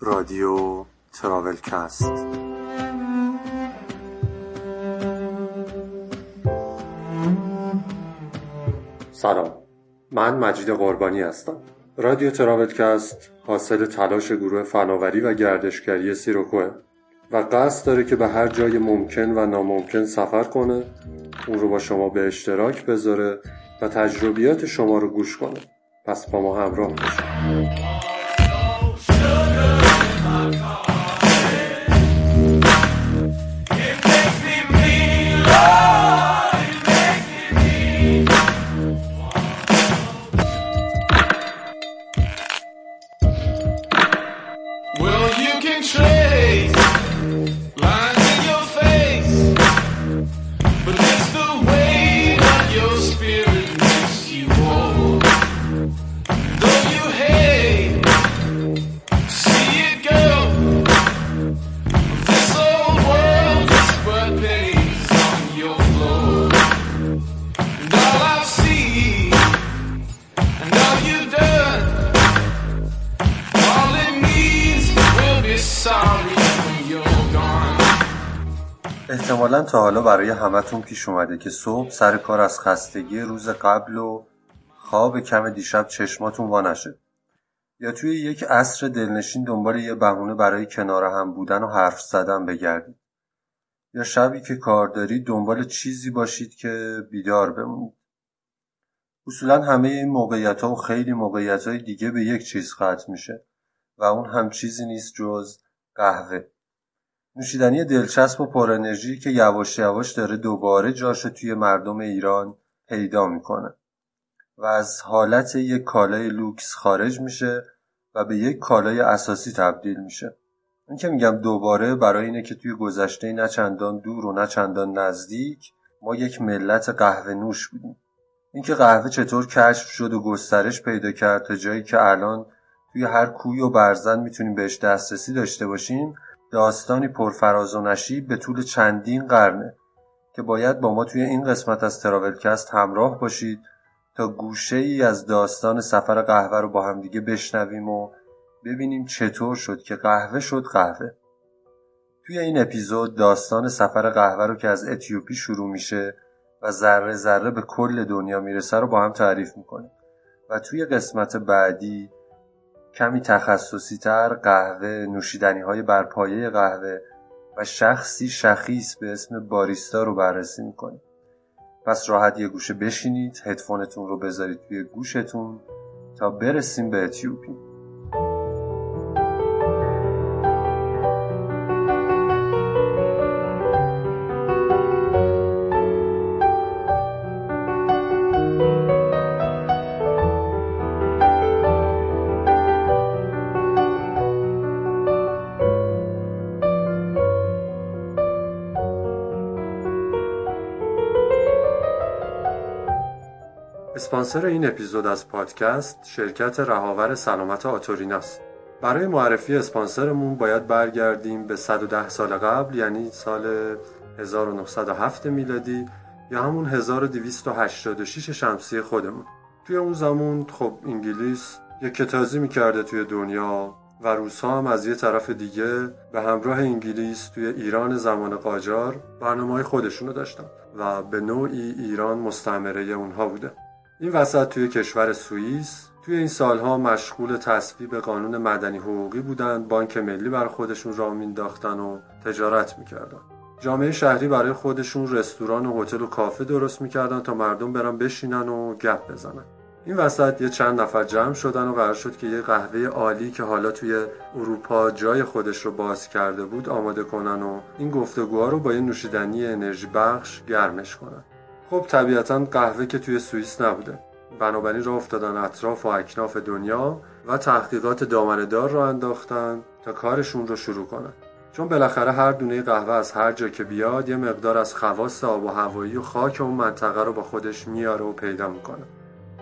رادیو تراولکست. سلام. من مجید قربانی هستم. رادیو تراولکست حاصل تلاش گروه فناوری و گردشگری سیروکوه و قصد داره که به هر جای ممکن و ناممکن سفر کنه اون رو با شما به اشتراک بذاره و تجربیات شما رو گوش کنه. پس با ما همراه باشید. همتون پیش اومده که صبح سر کار از خستگی روز قبل و خواب کم دیشب چشماتون وا نشه. یا توی یک عصر دلنشین دنبال یه بهونه برای کنار هم بودن و حرف زدن بگردید. یا شبی که کار دارید دنبال چیزی باشید که بیدار بمونید. اصولا همه این موقعیت ها و خیلی موقعیت های دیگه به یک چیز ختم میشه و اون هم چیزی نیست جز قهوه. نوشیدنی دلچسب و پر انرژی که یواش یواش داره دوباره جاشو توی مردم ایران پیدا می‌کنه و از حالت یک کالای لوکس خارج میشه و به یک کالای اساسی تبدیل میشه. این که میگم دوباره برای اینه که توی گذشته نه چندان دور و نه چندان نزدیک ما یک ملت قهوه نوش بودیم. اینکه قهوه چطور کشف شد و گسترش پیدا کرد تا جایی که الان توی هر کوی و برزن می‌تونیم بهش دسترسی داشته باشیم داستانی پرفراز و نشیب به طول چندین قرنه که باید با ما توی این قسمت از تراولکست همراه باشید تا گوشه ای از داستان سفر قهوه رو با همدیگه بشنویم و ببینیم چطور شد که قهوه شد قهوه. توی این اپیزود داستان سفر قهوه رو که از اتیوپی شروع میشه و ذره ذره به کل دنیا می‌رسه رو با هم تعریف می‌کنیم. و توی قسمت بعدی کمی تخصصی تر قهوه نوشیدنی های برپایه قهوه و شخصی شخیص به اسم باریستا رو بررسی می‌کنیم. پس راحت یه گوشه بشینید هدفونتون رو بذارید توی گوشتون تا برسیم به اتیوپی. اسپانسر این اپیزود از پادکست شرکت رهاور سلامت آتوریناست برای معرفی اسپانسرمون باید برگردیم به 110 سال قبل یعنی سال 1907 میلادی یا همون 1286 شمسی خودمون. توی اون زمان خب انگلیس یک کتازی می‌کرده توی دنیا و روسا هم از یه طرف دیگه به همراه انگلیس توی ایران زمان قاجار برنامه های خودشونو داشتن و به نوعی ایران مستعمره اونها بوده. این وسط توی کشور سوئیس توی این سالها مشغول تصویب قانون مدنی حقوقی بودند بانک ملی بر خودشون راه مینداختن و تجارت می‌کردن. جامعه شهری برای خودشون رستوران و هتل و کافه درست می‌کردن تا مردم برن بشینن و گپ بزنن. این وسط یه چند نفر جمع شدن و قرار شد که یه قهوه عالی که حالا توی اروپا جای خودش رو باز کرده بود آماده کنن و این گفتگوها رو با یه نوشیدنی انرژی بخش گرمش کنن. خب طبیعتا قهوه که توی سوئیس نبوده. بنابراین راه افتادن اطراف و اکناف دنیا و تحقیقات دامنه‌دار را انداختن تا کارشون رو شروع کنن. چون بالاخره هر دونه قهوه از هر جا که بیاد یه مقدار از خواص آب و هوایی و خاک اون منطقه رو با خودش میاره و پیدا می‌کنه.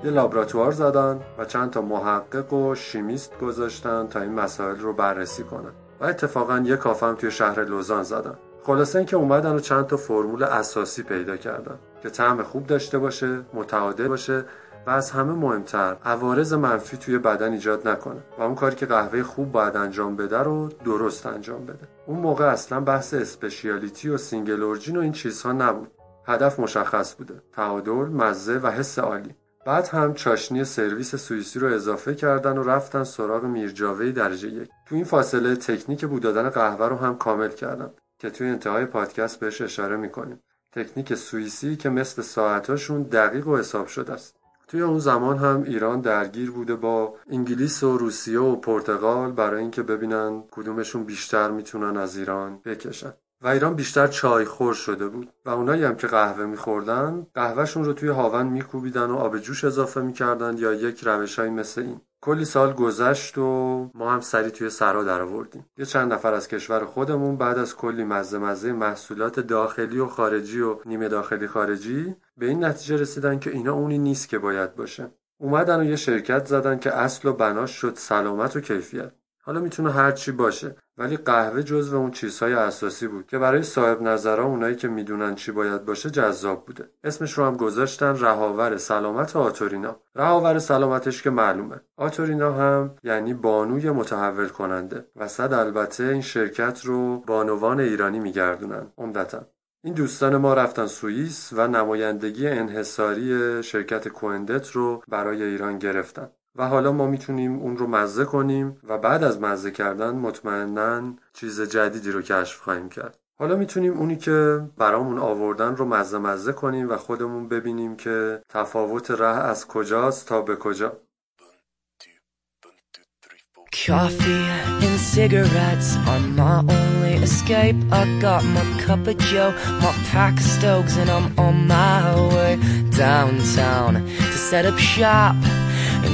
یه لابراتوار زدن و چند تا محقق و شیمیست گذاشتن تا این مسائل رو بررسی کنن. و اتفاقا یه کافه هم توی شهر لوزان زدن. خلاصه اینکه اومدن و چند تا فرمول اساسی پیدا کردن. که طعم خوب داشته باشه متعادل باشه و از همه مهمتر عوارض منفی توی بدن ایجاد نکنه و اون کاری که قهوه خوب باید انجام بده رو درست انجام بده. اون موقع اصلا بحث speciality و single origin و این چیزها نبود. هدف مشخص بوده تعادل مزه و حس عالی. بعد هم چاشنی سرویس سوئیسی رو اضافه کردن و رفتن سراغ میرجاوه درجه یک. تو این فاصله تکنیک بو دادن قهوه رو هم کامل کردن که توی انتهای پادکست بهش اشاره می‌کنیم. تکنیک سوئیسی که مثل ساعتاشون دقیق و حساب شده است. توی اون زمان هم ایران درگیر بوده با انگلیس و روسیه و پرتغال برای اینکه ببینن کدومشون بیشتر می‌تونن از ایران بکشن. و ایران بیشتر چای خور شده بود. و اونایی هم که قهوه میخوردن قهوهشون رو توی هاون میکوبیدن و آب جوش اضافه می‌کردن یا یک روشهایی مثل این. کلی سال گذشت و ما هم سری توی سرا در آوردیم. یه چند نفر از کشور خودمون بعد از کلی مزه مزه محصولات داخلی و خارجی و نیمه داخلی خارجی به این نتیجه رسیدن که اینا اونی نیست که باید باشه. اومدن و یه شرکت زدن که اصل و بناش شد سلامت و کیفیت. حالا می‌تونه هر چی باشه. ولی قهوه جزو اون چیزهای اساسی بود که برای صاحب نظرها اونایی که می‌دونن چی باید باشه جذاب بوده. اسمش رو هم گذاشتن رهاور سلامت آتورینا. رهاور سلامتش که معلومه. آتورینا هم یعنی بانوی متحول کننده و صد البته این شرکت رو بانوان ایرانی میگردونن عمدتا. این دوستان ما رفتن سوئیس و نمایندگی انحصاری شرکت کوندت رو برای ایران گرفتن. و حالا ما می‌تونیم اون رو مزه کنیم و بعد از مزه کردن مطمئنا چیز جدیدی رو کشف خواهیم کرد. حالا می‌تونیم اونی که برامون آوردن رو مزه مزه کنیم و خودمون ببینیم که تفاوت ره از کجاست تا به کجا. Coffee and cigarettes are my only escape. I got my cup of joe, my pack of stokes, and I'm on my way downtown to set up shop.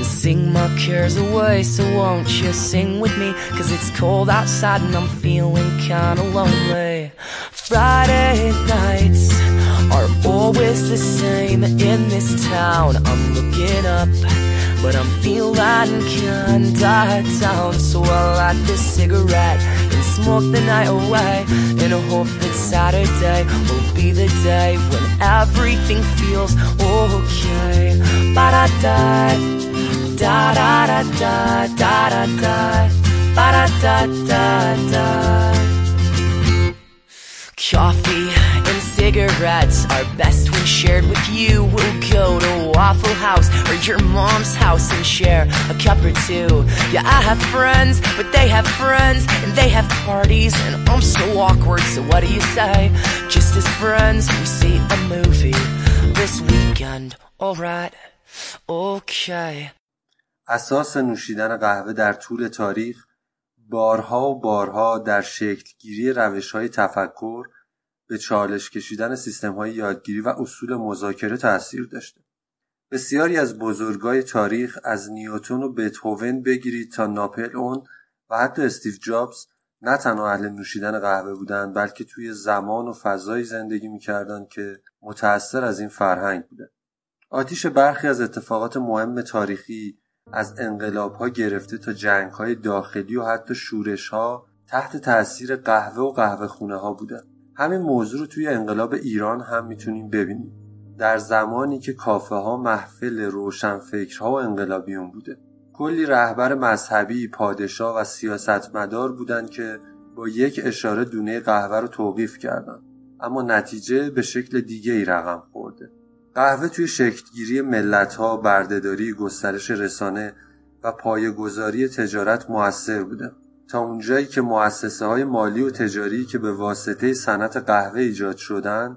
And sing my cares away. So won't you sing with me? Cause it's cold outside and I'm feeling kinda lonely. Friday nights are always the same in this town. I'm looking up, but I'm feeling kinda down. So I light this cigarette and smoke the night away. In a hope that Saturday will be the day when everything feels okay. Ba da da da da da da da da da da da da da Coffee and cigarettes are best when shared with you. We'll go to Waffle House or your mom's house and share a cup or two. Yeah, I have friends, but they have friends and they have parties, and I'm so awkward. So what do you say? Just as friends, we see a movie this weekend. Alright, okay. اساس نوشیدن قهوه در طول تاریخ بارها و بارها در شکلگیری روش های تفکر به چالش کشیدن سیستم های یادگیری و اصول مذاکره تاثیر داشته. بسیاری از بزرگای تاریخ از نیوتون و بتهوون بگیرید تا ناپل اون و حتی استیو جابز نه تنها اهل نوشیدن قهوه بودند بلکه توی زمان و فضایی زندگی می‌کردند که متأثر از این فرهنگ بوده. آتیش برخی از اتفاقات مهم تاریخی از انقلاب ها گرفته تا جنگ های داخلی و حتی شورش ها تحت تاثیر قهوه و قهوه خونه ها بوده همین موضوع رو توی انقلاب ایران هم می‌تونیم ببینیم. در زمانی که کافه ها محفل روشنفکرها و انقلابیون بوده. کلی رهبر مذهبی پادشاه و سیاستمدار بودند که با یک اشاره دونه قهوه رو توقیف کردند اما نتیجه به شکل دیگه ای رقم خورده. قهوه توی شکلگیری ملت ها بردهداری گسترش رسانه و پایه‌گذاری تجارت موثر بوده. تا اونجایی که مؤسسه های مالی و تجاری که به واسطه صنعت قهوه ایجاد شدن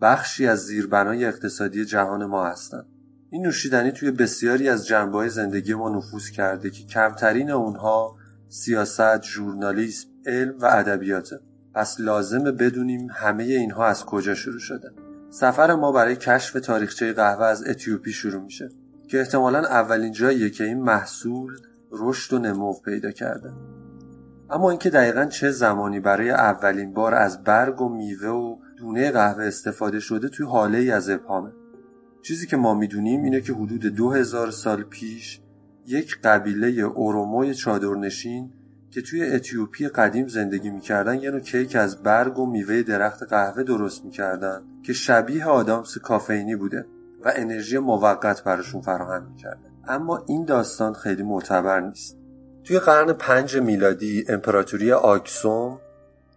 بخشی از زیربنای اقتصادی جهان ما هستند. این نوشیدنی توی بسیاری از جنبه زندگی ما نفوذ کرده که کمترین اونها سیاست، ژورنالیسم، علم و ادبیاته. پس لازمه بدونیم همه اینها از کجا شروع شده. سفر ما برای کشف تاریخچه قهوه از اتیوپی شروع میشه که احتمالا اولین جاییه که این محصول رشد و نمو پیدا کرده. اما اینکه دقیقا چه زمانی برای اولین بار از برگ و میوه و دونه قهوه استفاده شده توی حاله ای از ابهامه. چیزی که ما می‌دونیم اینه که حدود دو هزار سال پیش یک قبیله اوروموی چادرنشین که توی اتیوپی قدیم زندگی می‌کردن یه نوع کیک از برگ و میوه درخت قهوه درست می‌کردن که شبیه آدامس کافئینی بوده و انرژی موقت براشون فراهم می‌کرده. اما این داستان خیلی معتبر نیست. توی قرن پنج میلادی امپراتوری آکسوم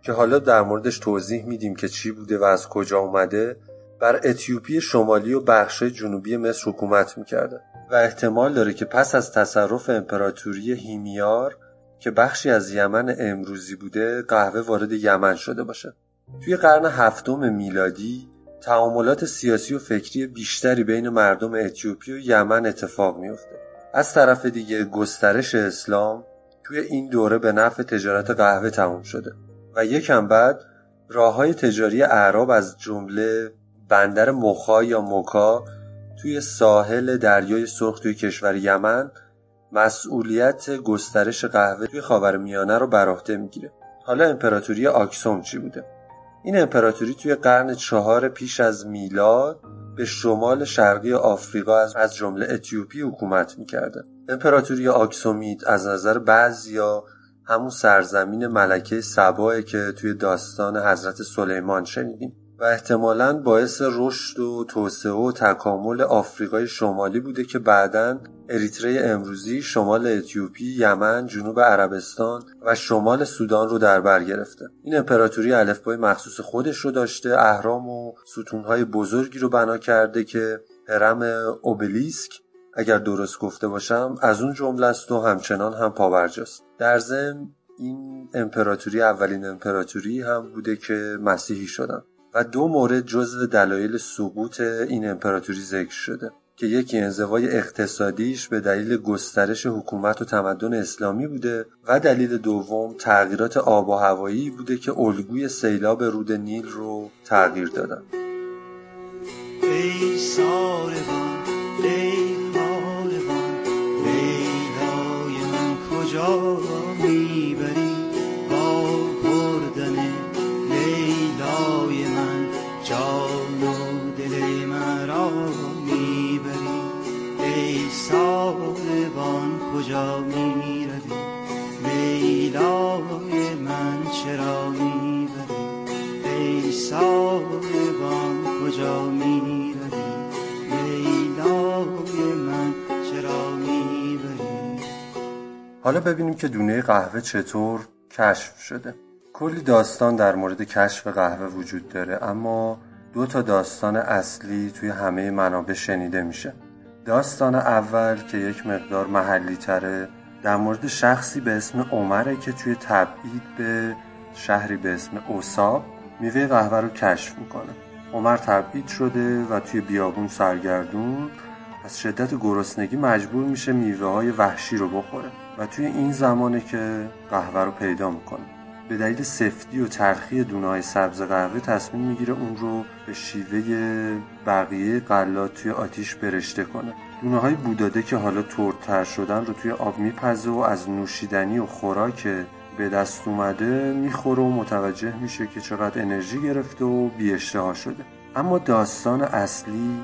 که حالا در موردش توضیح میدیم که چی بوده و از کجا اومده بر اتیوپی شمالی و بخش جنوبی مصر حکومت می‌کرده. و احتمال داره که پس از تصرف امپراتوری هیمیار که بخشی از یمن امروزی بوده قهوه وارد یمن شده باشه. توی قرن هفتم میلادی تعاملات سیاسی و فکری بیشتری بین مردم اتیوپی و یمن اتفاق میفته از طرف دیگه گسترش اسلام توی این دوره به نفع تجارت قهوه تموم شده و یکم بعد راه های تجاری اعراب از جمله بندر مخا یا موکا توی ساحل دریای سرخ توی کشور یمن مسئولیت گسترش قهوه توی خاورمیانه رو بر عهده می‌گیره. حالا امپراتوری آکسوم چی بوده؟ این امپراتوری توی قرن چهار پیش از میلاد به شمال شرقی آفریقا از جمله اتیوپی حکومت می‌کرده. امپراتوری آکسومید از نظر بعضیا همون سرزمین ملکه سباه که توی داستان حضرت سلیمان شنیدیم و احتمالا باعث رشد و توسعه و تکامل آفریقای شمالی بوده که بعدا اریتره امروزی شمال اتیوپی، یمن، جنوب عربستان و شمال سودان رو در بر گرفته. این امپراتوری الفبای مخصوص خودش رو داشته، اهرام و ستونهای بزرگی رو بنا کرده که هرم اوبلیسک اگر درست گفته باشم از اون جمله است و همچنان هم پاورجاست. در ضمن این امپراتوری اولین امپراتوری هم بوده که مسیحی شدن و دو مورد جزو دلایل سقوط این امپراتوری ذکر شده که یکی انزوای اقتصادیش به دلیل گسترش حکومت و تمدن اسلامی بوده و دلیل دوم تغییرات آب و هوایی بوده که الگوی سیلاب رود نیل رو تغییر دادن. ای ساربان ای من کجا؟ کجا می‌روی؟ لیلای من چرا می‌بری ای ساربان کجا می‌روی؟ لیلای من چرا می‌بری حالا ببینیم که دونه قهوه چطور کشف شده. کلی داستان در مورد کشف قهوه وجود داره اما دو تا داستان اصلی توی همه منابع شنیده میشه. داستان اول که یک مقدار محلی تره در مورد شخصی به اسم عمره که توی تبعید به شهری به اسم اوساب میوه قهوه رو کشف می‌کنه. عمر تبعید شده و توی بیابون سرگردون از شدت گرسنگی مجبور میشه میوه های وحشی رو بخوره و توی این زمانه که قهوه رو پیدا می‌کنه. به دلیل سفتی و ترخی دونه های سبز قهوه تصمیم می‌گیره اون رو به شیوه بقیه غلات توی آتیش برشته کنه. دونه های بوداده که حالا تردتر شدن رو توی آب میپزه و از نوشیدنی و خوراک به دست اومده می‌خوره و متوجه میشه که چقدر انرژی گرفته و بی شده. اما داستان اصلی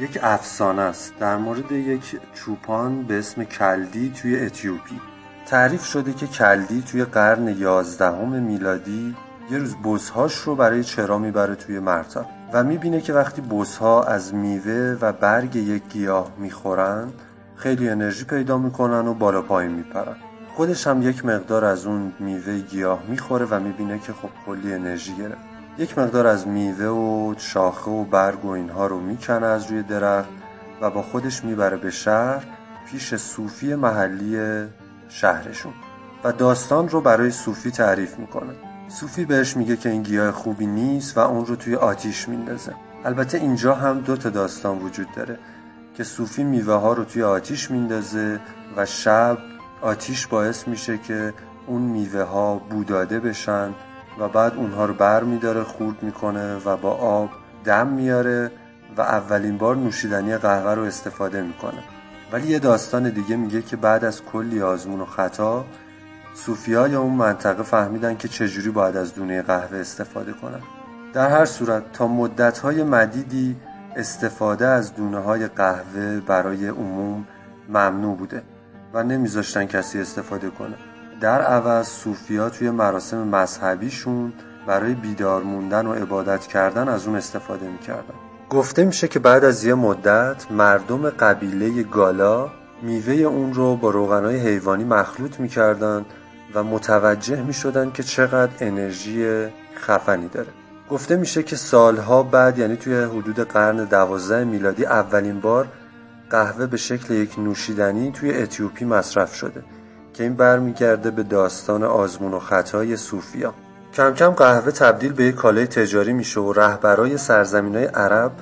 یک افسانه است. در مورد یک چوپان به اسم کلدی توی اتیوپی. تعریف شده که کلدی توی قرن یازدهم میلادی یه روز بزهاش رو برای چرا می‌بره توی مرتب و می‌بینه که وقتی بزها از میوه و برگ یک گیاه می‌خورن خیلی انرژی پیدا می‌کنن و بالا پایین میپرن. خودش هم یک مقدار از اون میوه گیاه می‌خوره و می‌بینه که خب کلی انرژی گرفت. یک مقدار از میوه و شاخه و برگ و اینها رو می‌کنه از روی درخت و با خودش می‌بره به شهر پیش صوفی محلی شهرشون. و داستان رو برای صوفی تعریف می‌کنه. صوفی بهش میگه که این گیاه خوبی نیست و اون رو توی آتیش میندازه. البته اینجا هم دو تا داستان وجود داره که صوفی میوه ها رو توی آتیش میندازه و شب آتیش باعث میشه که اون میوه ها بوداده بشن و بعد اونها رو بر میداره خورد می‌کنه و با آب دم میاره و اولین بار نوشیدنی قهوه رو استفاده می‌کنه. ولی یه داستان دیگه میگه که بعد از کلی آزمون و خطا صوفیای اون منطقه فهمیدن که چجوری باید از دونه قهوه استفاده کنن. در هر صورت تا مدتهای مدیدی استفاده از دونه های قهوه برای عموم ممنوع بوده و نمیذاشتن کسی استفاده کنه. در عوض صوفیا توی مراسم مذهبیشون برای بیدار موندن و عبادت کردن از اون استفاده می‌کردن. گفته میشه که بعد از یه مدت مردم قبیله گالا میوه اون رو با روغنای حیوانی مخلوط می‌کردن و متوجه می‌شدن که چقدر انرژی خفنی داره. گفته میشه که سالها بعد یعنی توی حدود قرن دوازده میلادی اولین بار قهوه به شکل یک نوشیدنی توی اتیوپی مصرف شده که این برمیگرده به داستان آزمون و خطای صوفیا کم کم قهوه تبدیل به یک کالای تجاری میشه و رهبرای سرزمین های عرب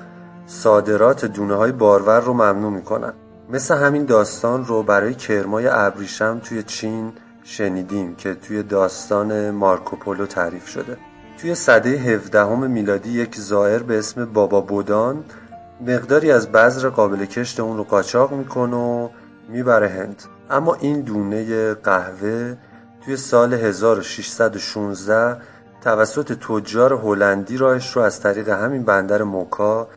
صادرات دونه های بارور رو ممنوع می‌کنن. مثل همین داستان رو برای کرمای ابریشم توی چین شنیدیم که توی داستان مارکوپولو تعریف شده. توی سده 17 میلادی یک زائر به اسم بابا بودان مقداری از بذر قابل کشت اون رو قاچاق می‌کنه و می‌بره هند. اما این دونه قهوه توی سال 1616 توسط تجار هلندی راهش رو از طریق همین بندر موکا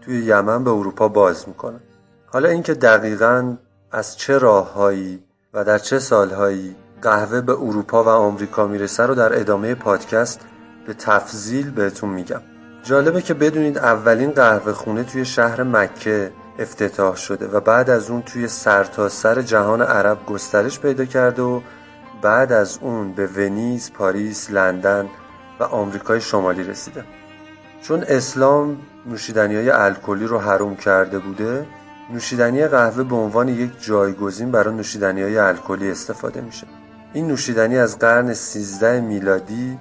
توی یمن به اروپا باز می‌کنه. حالا اینکه دقیقا از چه راههایی و در چه سالهایی قهوه به اروپا و آمریکا می‌رسه رو در ادامه پادکست به تفضیل بهتون میگم. جالبه که بدونید اولین قهوه خونه توی شهر مکه افتتاح شده و بعد از اون توی سرتاسر سر جهان عرب گسترش پیدا کرده و بعد از اون به ونیز، پاریس، لندن و آمریکای شمالی رسیده چون اسلام نوشیدنی های الکلی رو حروم کرده بوده نوشیدنی قهوه به عنوان یک جایگزین برای نوشیدنی های الکلی استفاده میشه این نوشیدنی از قرن 13 میلادی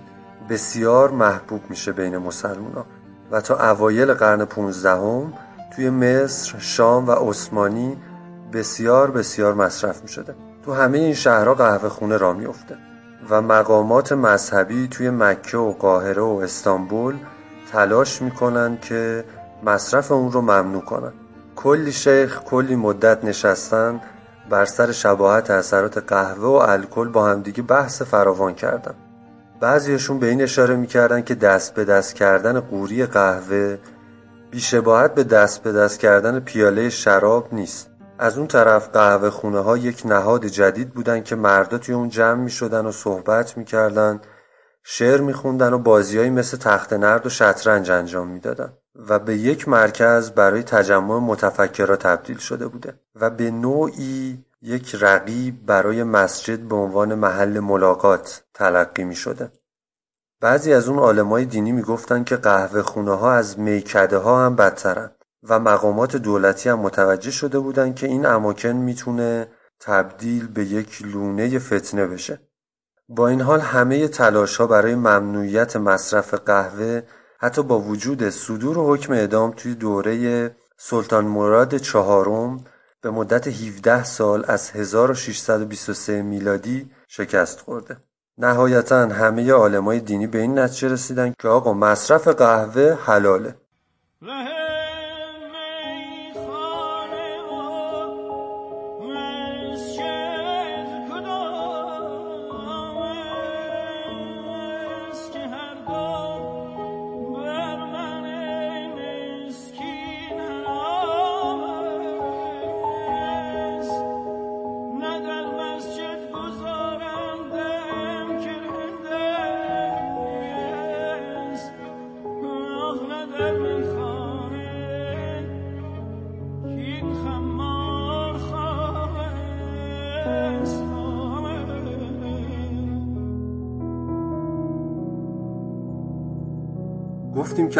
بسیار محبوب میشه بین مسلمان و تا اوایل قرن 15 هم توی مصر، شام و عثمانی بسیار بسیار مصرف می شده. تو همه این شهرها قهوه خونه را میفته و مقامات مذهبی توی مکه و قاهره و استانبول تلاش می‌کنن که مصرف اون رو ممنوع کنن. کلی شیخ کلی مدت نشستن بر سر شباهت اثرات قهوه و الکل با همدیگه بحث فراوان کردن. بعضیشون به این اشاره می‌کردن که دست به دست کردن قوری قهوه بیشباهت به دست به دست کردن پیاله شراب نیست. از اون طرف قهوه خونه ها یک نهاد جدید بودن که مردا توی اون جمع می شدن و صحبت می کردن شعر می خوندن و بازیهایی مثل تخت نرد و شطرنج انجام می‌دادن و به یک مرکز برای تجمع متفکرها تبدیل شده بوده و به نوعی یک رقیب برای مسجد به عنوان محل ملاقات تلقی می شده. بعضی از اون عالمای دینی می‌گفتن که قهوه خونه ها از میکده ها هم بدترن و مقامات دولتی هم متوجه شده بودن که این اماکن می‌تونه تبدیل به یک لونه فتنه بشه. با این حال همه تلاش ها برای ممنوعیت مصرف قهوه حتی با وجود صدور و حکم اعدام توی دوره سلطان مراد چهارم به مدت 17 سال از 1623 میلادی شکست خورده. نهایتا همه عالمای دینی به این نتیجه رسیدن که آقا مصرف قهوه حلاله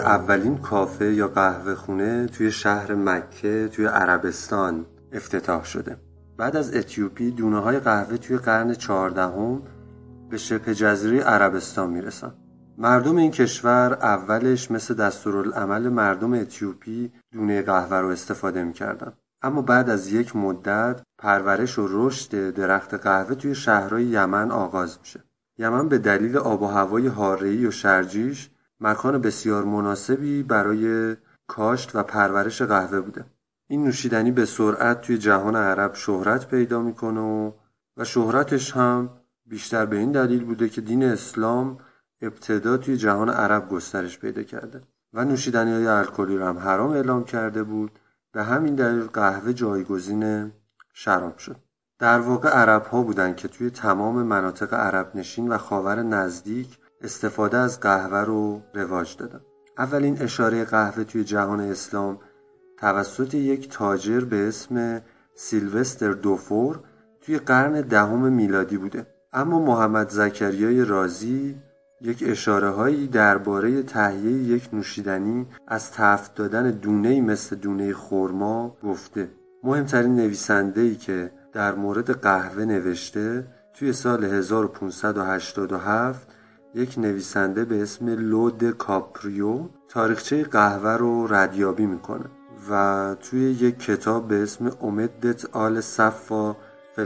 اولین کافه یا قهوه خونه توی شهر مکه توی عربستان افتتاح شده. بعد از اتیوپی دونه های قهوه توی قرن چهاردهم به شبه جزیره عربستان می‌رسن. مردم این کشور اولش مثل دستورالعمل مردم اتیوپی دونه قهوه رو استفاده می‌کردن. اما بعد از یک مدت پرورش و رشد درخت قهوه توی شهرهای یمن آغاز میشه. یمن به دلیل آب و هوای حاره‌ای و شرجیش مکان بسیار مناسبی برای کاشت و پرورش قهوه بوده. این نوشیدنی به سرعت توی جهان عرب شهرت پیدا می‌کنه و و شهرتش هم بیشتر به این دلیل بوده که دین اسلام ابتدا توی جهان عرب گسترش پیدا کرده و نوشیدنی های الکلی رو هم حرام اعلام کرده بود. به همین دلیل قهوه جایگزین شراب شد. در واقع عرب ها بودن که توی تمام مناطق عرب نشین و خاور نزدیک استفاده از قهوه رو رواج دادن اولین اشاره قهوه توی جهان اسلام توسط یک تاجر به اسم سیلوستر دوفور توی قرن دهم میلادی بوده. اما محمد زکریای رازی یک اشاره هایی درباره تهیه یک نوشیدنی از تفت دادن دونه مثل دونه خورما گفته. مهمترین نویسنده ای که در مورد قهوه نوشته توی سال 1587 یک نویسنده به اسم لود کاپریو تاریخچه قهوه رو ردیابی می‌کنه و توی یک کتاب به اسم امدت آل صفا فی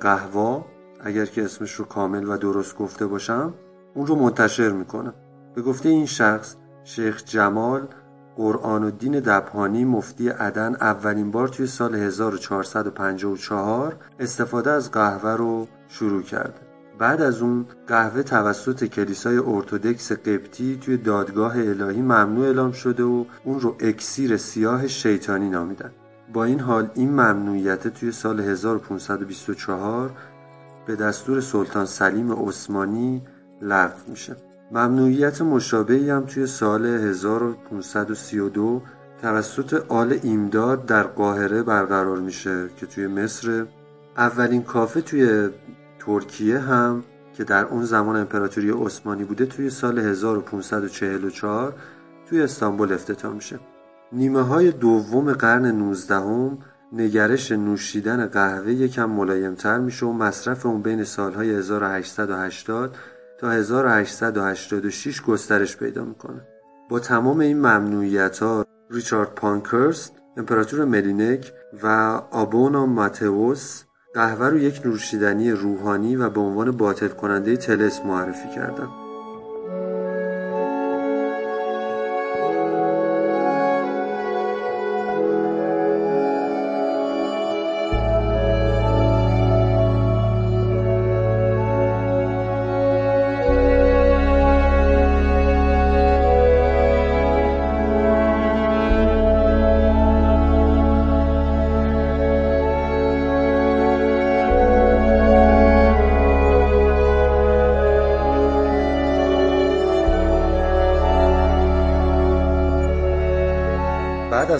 قهوه اگر که اسمش رو کامل و درست گفته باشم اون رو منتشر می‌کنه. به گفته این شخص شیخ جمال قرآن و دین دبهانی مفتی عدن اولین بار توی سال 1454 استفاده از قهوه رو شروع کرده. بعد از اون قهوه توسط کلیسای ارتودکس قبطی توی دادگاه الهی ممنوع اعلام شده و اون رو اکسیر سیاه شیطانی نامیدن. با این حال این ممنوعیت توی سال 1524 به دستور سلطان سلیم عثمانی لغو میشه. ممنوعیت مشابهی هم توی سال 1532 توسط آل ایمداد در قاهره برقرار میشه که توی مصر اولین کافه توی ترکیه هم که در اون زمان امپراتوری عثمانی بوده توی سال 1544 توی استانبول افتتاح میشه. نیمه های دوم قرن 19 هم نگرش نوشیدن قهوه یکم ملایمتر میشه و مصرف اون بین سالهای 1880 تا 1886 گسترش پیدا می‌کنه. با تمام این ممنوعیت ها ریچارد پانکرست امپراتور ملینک و آبونا ماتئوس قهوه رو یک نوشیدنی روحانی و به عنوان باطل کننده تلس معرفی کردن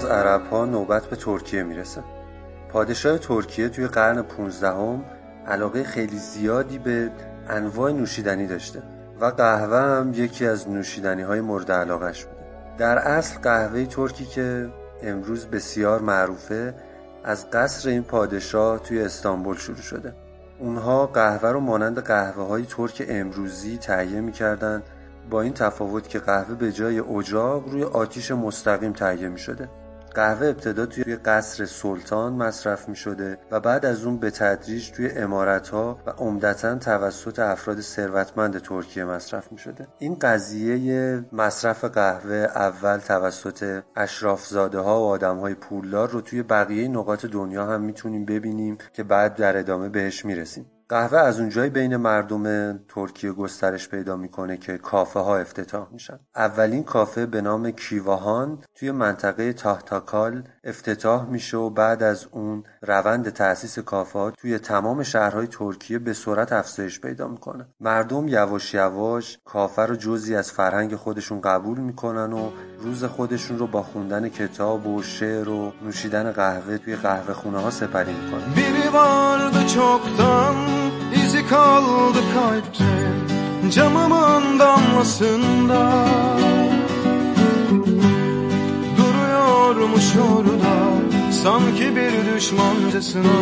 عرب ها نوبت به ترکیه می‌رسه. پادشاه ترکیه توی قرن 15 هم علاقه خیلی زیادی به انواع نوشیدنی داشته و قهوه هم یکی از نوشیدنی های مورد علاقش بوده. در اصل قهوه ترکی که امروز بسیار معروفه از قصر این پادشاه توی استانبول شروع شده. اونها قهوه رو مانند قهوه های ترک امروزی تهیه می‌کردن با این تفاوت که قهوه به جای اجاق روی آتیش مستقیم تهیه می شده قهوه ابتدا توی قصر سلطان مصرف می شده و بعد از اون به تدریج توی امارت ها و عمدتا توسط افراد ثروتمند ترکیه مصرف می شده این قضیه مصرف قهوه اول توسط اشرافزاده ها و آدم های پولدار رو توی بقیه نقاط دنیا هم می‌تونیم ببینیم که بعد در ادامه بهش می‌رسیم. قهوه از اونجای بین مردم ترکیه گسترش پیدا می‌کنه که کافه ها افتتاح میشن. اولین کافه به نام کیواهان توی منطقه تاهتاکال افتتاح میشه و بعد از اون روند تأسیس کافه توی تمام شهرهای ترکیه به سرعت افزایش پیدا می‌کنه. مردم یواش یواش کافه رو جزی از فرهنگ خودشون قبول می‌کنن و روز خودشون رو با خوندن کتاب و شعر و نوشیدن قهوه توی قهوه خونه ها سپری می‌کنن. Biri vardı çoktan izi kaldı Duruyormuş orada sanki bir düşmancasına.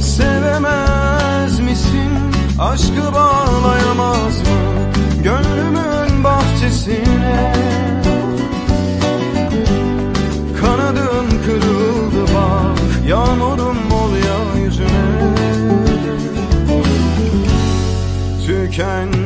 Sevemez misin? Aşkı bağlayamaz mı? Gönlümün bahçesine. Kanadın kırıldı bak Yağmurum ol ya yüzüne. Tükendim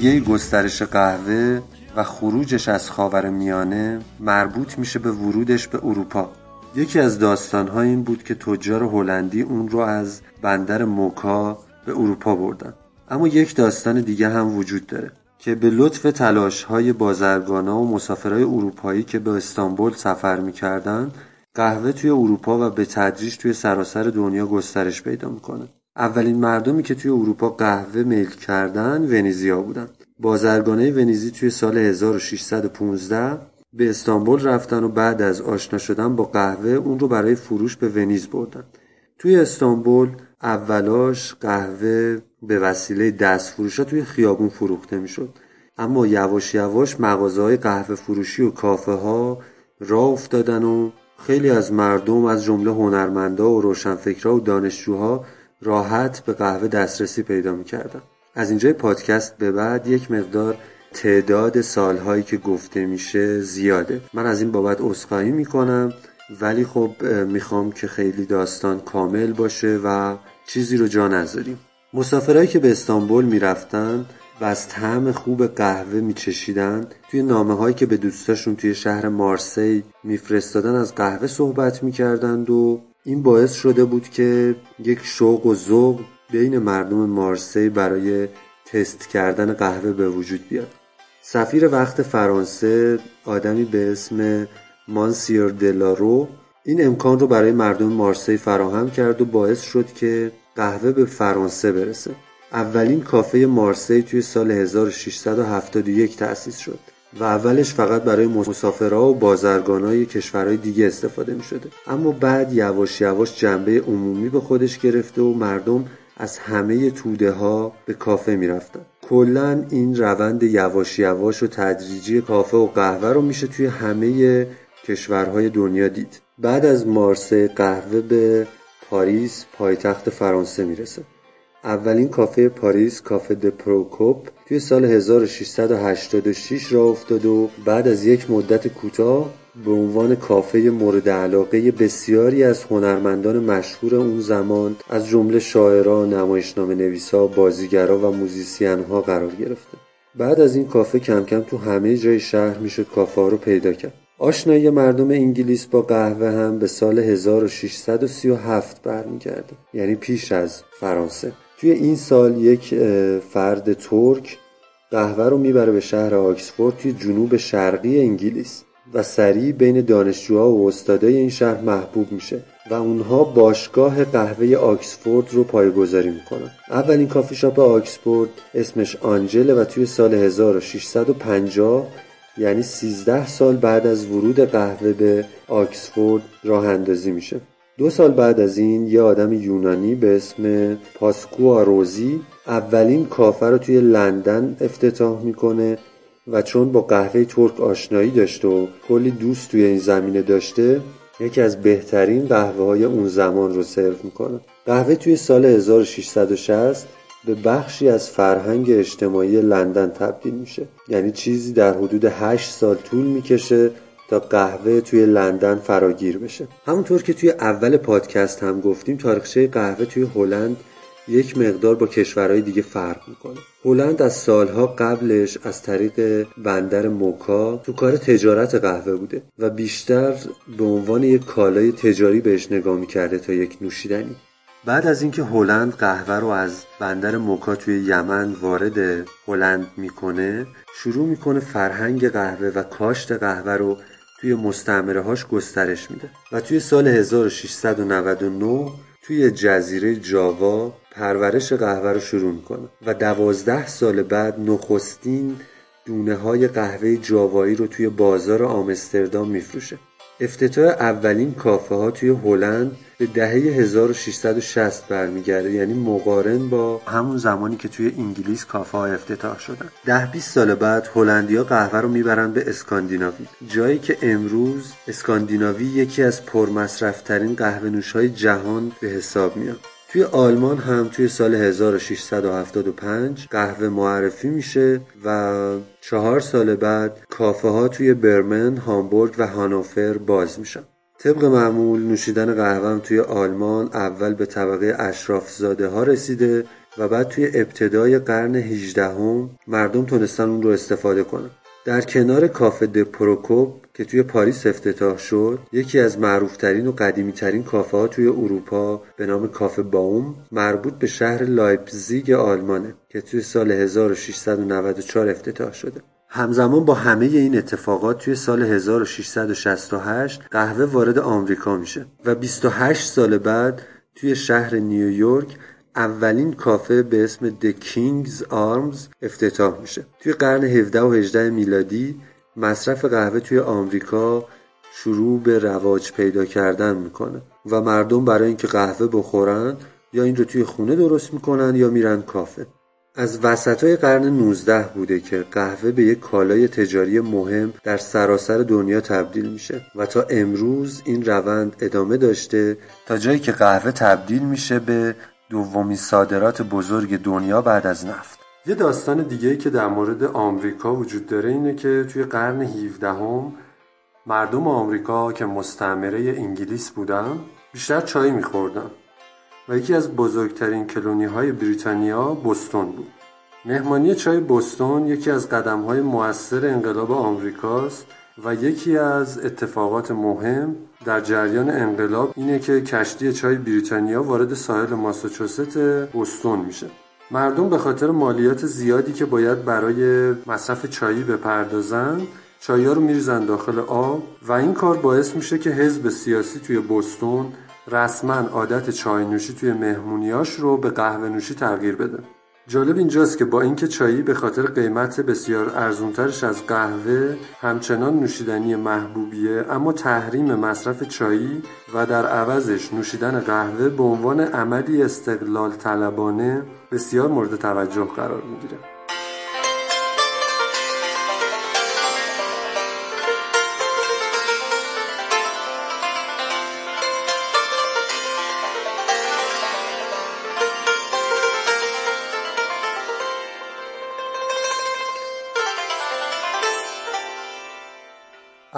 دیگه گسترش قهوه و خروجش از خاور میانه مربوط میشه به ورودش به اروپا. یکی از داستانها این بود که تجار هلندی اون رو از بندر موکا به اروپا بردن. اما یک داستان دیگه هم وجود داره که به لطف تلاش های و مسافرهای اروپایی که به استانبول سفر می‌کردن قهوه توی اروپا و به تدریج توی سراسر دنیا گسترش پیدا می‌کنه. اولین مردمی که توی اروپا قهوه میل کردن ونیزیا بودن. بازرگانه ونیزی توی سال 1615 به استانبول رفتن و بعد از آشنا شدن با قهوه اون رو برای فروش به ونیز بردن. توی استانبول اولاش قهوه به وسیله دست فروش توی خیابون فروخته می‌شد. اما یواش یواش مغازه های قهوه فروشی و کافه ها راه افتادن و خیلی از مردم از جمله هنرمندا و روشنفکرها و دانشجوها راحت به قهوه دسترسی پیدا می‌کردن از اینجای پادکست به بعد یک مقدار تعداد سالهایی که گفته میشه زیاده. من از این بابت عذرخواهی می‌کنم ولی خب می‌خوام که خیلی داستان کامل باشه و چیزی رو جا نذاریم. مسافرهایی که به استانبول می‌رفتن و از طعم خوب قهوه میچشیدن توی نامه هایی که به دوستاشون توی شهر مارسی میفرستادن از قهوه صحبت می‌کردند و این باعث شده بود که یک شوق و ذوق بین مردم مارسی برای تست کردن قهوه به وجود بیاد. سفیر وقت فرانسه آدمی به اسم مانسیر دلارو این امکان رو برای مردم مارسی فراهم کرد و باعث شد که قهوه به فرانسه برسه. اولین کافه مارسی توی سال 1671 تأسیس شد. و اولش فقط برای مسافرها و بازرگانای کشورهای دیگه استفاده می شده اما بعد یواش یواش جنبه عمومی به خودش گرفته و مردم از همه توده ها به کافه می رفتن کلا این روند یواش یواش و تدریجی کافه و قهوه رو میشه توی همه کشورهای دنیا دید. بعد از مارسی قهوه به پاریس پایتخت فرانسه می‌رسه. اولین کافه پاریس کافه د پروکوپ توی سال 1686 راه افتاد و بعد از یک مدت کوتاه به عنوان کافه مورد علاقه بسیاری از هنرمندان مشهور اون زمان از جمله شاعران، نمایشنامه نویسا، بازیگرا و موزیسین ها قرار گرفته. بعد از این کافه کم کم تو همه جای شهر می‌شد کافه ها رو پیدا کرد. آشنایی مردم انگلیس با قهوه هم به سال 1637 برمیگرده یعنی پیش از فرانسه توی این سال یک فرد ترک قهوه رو می‌بره به شهر آکسفورد توی جنوب شرقی انگلیس و سریع بین دانشجوها و استادای این شهر محبوب میشه و اونها باشگاه قهوه آکسفورد رو پایگذاری می‌کنن. اولین کافی شاپ آکسفورد اسمش آنجله و توی سال 1650 یعنی 13 سال بعد از ورود قهوه به آکسفورد راه اندازی میشه. دو سال بعد از این یه آدم یونانی به اسم پاسکو آروزی اولین کافه رو توی لندن افتتاح می‌کنه و چون با قهوه ترک آشنایی داشته و کلی دوست توی این زمینه داشته یکی از بهترین قهوه های اون زمان رو سرو می‌کنه. قهوه توی سال 1660 به بخشی از فرهنگ اجتماعی لندن تبدیل میشه. یعنی چیزی در حدود 8 سال طول می‌کشه تا قهوه توی لندن فراگیر بشه. همونطور که توی اول پادکست هم گفتیم تاریخچه قهوه توی هلند یک مقدار با کشورهای دیگه فرق می‌کنه. هلند از سالها قبلش از طریق بندر موکا تو کار تجارت قهوه بوده و بیشتر به عنوان یک کالای تجاری بهش نگاه می‌کرده تا یک نوشیدنی. بعد از اینکه هلند قهوه رو از بندر موکا توی یمن وارد هلند می‌کنه شروع می‌کنه فرهنگ قهوه و کاشت قهوه رو توی مستعمره هاش گسترش میده. و توی سال 1699 توی جزیره جاوا پرورش قهوه رو شروع می‌کنه. و دوازده سال بعد نخستین دونه های قهوه جاوایی رو توی بازار آمستردام میفروشه. افتتاح اولین کافه ها توی هلند به دهه 1660 برمیگرده. یعنی مقارن با همون زمانی که توی انگلیس کافه ها افتتاح شدن. ده 20 سال بعد هلندیا قهوه رو می‌برن به اسکاندیناوی. جایی که امروز اسکاندیناوی یکی از پرمصرفترین قهوه نوش های جهان به حساب میاد. توی آلمان هم توی سال 1675 قهوه معرفی میشه و چهار سال بعد کافه ها توی برمن، هامبورگ و هانوفر باز میشن. طبق معمول نوشیدن قهوه توی آلمان اول به طبقه اشراف زاده ها رسیده و بعد توی ابتدای قرن 18 هم مردم تونستن اون رو استفاده کنن. در کنار کافه د پروکوپ که توی پاریس افتتاح شد یکی از معروفترین و قدیمیترین کافه ها توی اروپا به نام کافه باوم مربوط به شهر لایپزیگ آلمانه که توی سال 1694 افتتاح شده. همزمان با همه این اتفاقات توی سال 1668 قهوه وارد آمریکا میشه و 28 سال بعد توی شهر نیویورک اولین کافه به اسم The King's Arms افتتاح میشه. توی قرن 17 و 18 میلادی مصرف قهوه توی آمریکا شروع به رواج پیدا کردن می‌کنه و مردم برای اینکه قهوه بخورن یا این رو توی خونه درست می‌کنن یا میرن کافه. از وسط های قرن 19 بوده که قهوه به یک کالای تجاری مهم در سراسر دنیا تبدیل میشه و تا امروز این روند ادامه داشته تا جایی که قهوه تبدیل میشه به دومین صادرات بزرگ دنیا بعد از نفت. یه داستان دیگه که در مورد آمریکا وجود داره اینه که توی قرن 17 هم مردم آمریکا که مستعمره انگلیس بودن بیشتر چای میخوردن و یکی از بزرگترین کلونی های بریتانیا بوستون بود. مهمانی چای بوستون یکی از قدم های موثر انقلاب آمریکاست و یکی از اتفاقات مهم در جریان انقلاب اینه که کشتی چای بریتانیا وارد ساحل ماساچوست بوستون میشه. مردم به خاطر مالیات زیادی که باید برای مصرف چایی بپردازن چایا رو میریزن داخل آب و این کار باعث میشه که حزب سیاسی توی بوستون رسما عادت چای نوشی توی مهمونیاش رو به قهوه نوشی تغییر بده. جالب اینجاست که با اینکه چایی به خاطر قیمت بسیار ارزونترش از قهوه همچنان نوشیدنی محبوبیه اما تحریم مصرف چایی و در عوضش نوشیدن قهوه به عنوان عملی استقلال طلبانه بسیار مورد توجه قرار می‌گیره.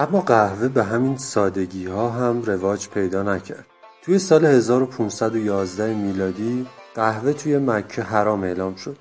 اما قهوه به همین سادگی ها هم رواج پیدا نکرد. توی سال 1511 میلادی قهوه توی مکه حرام اعلام شد.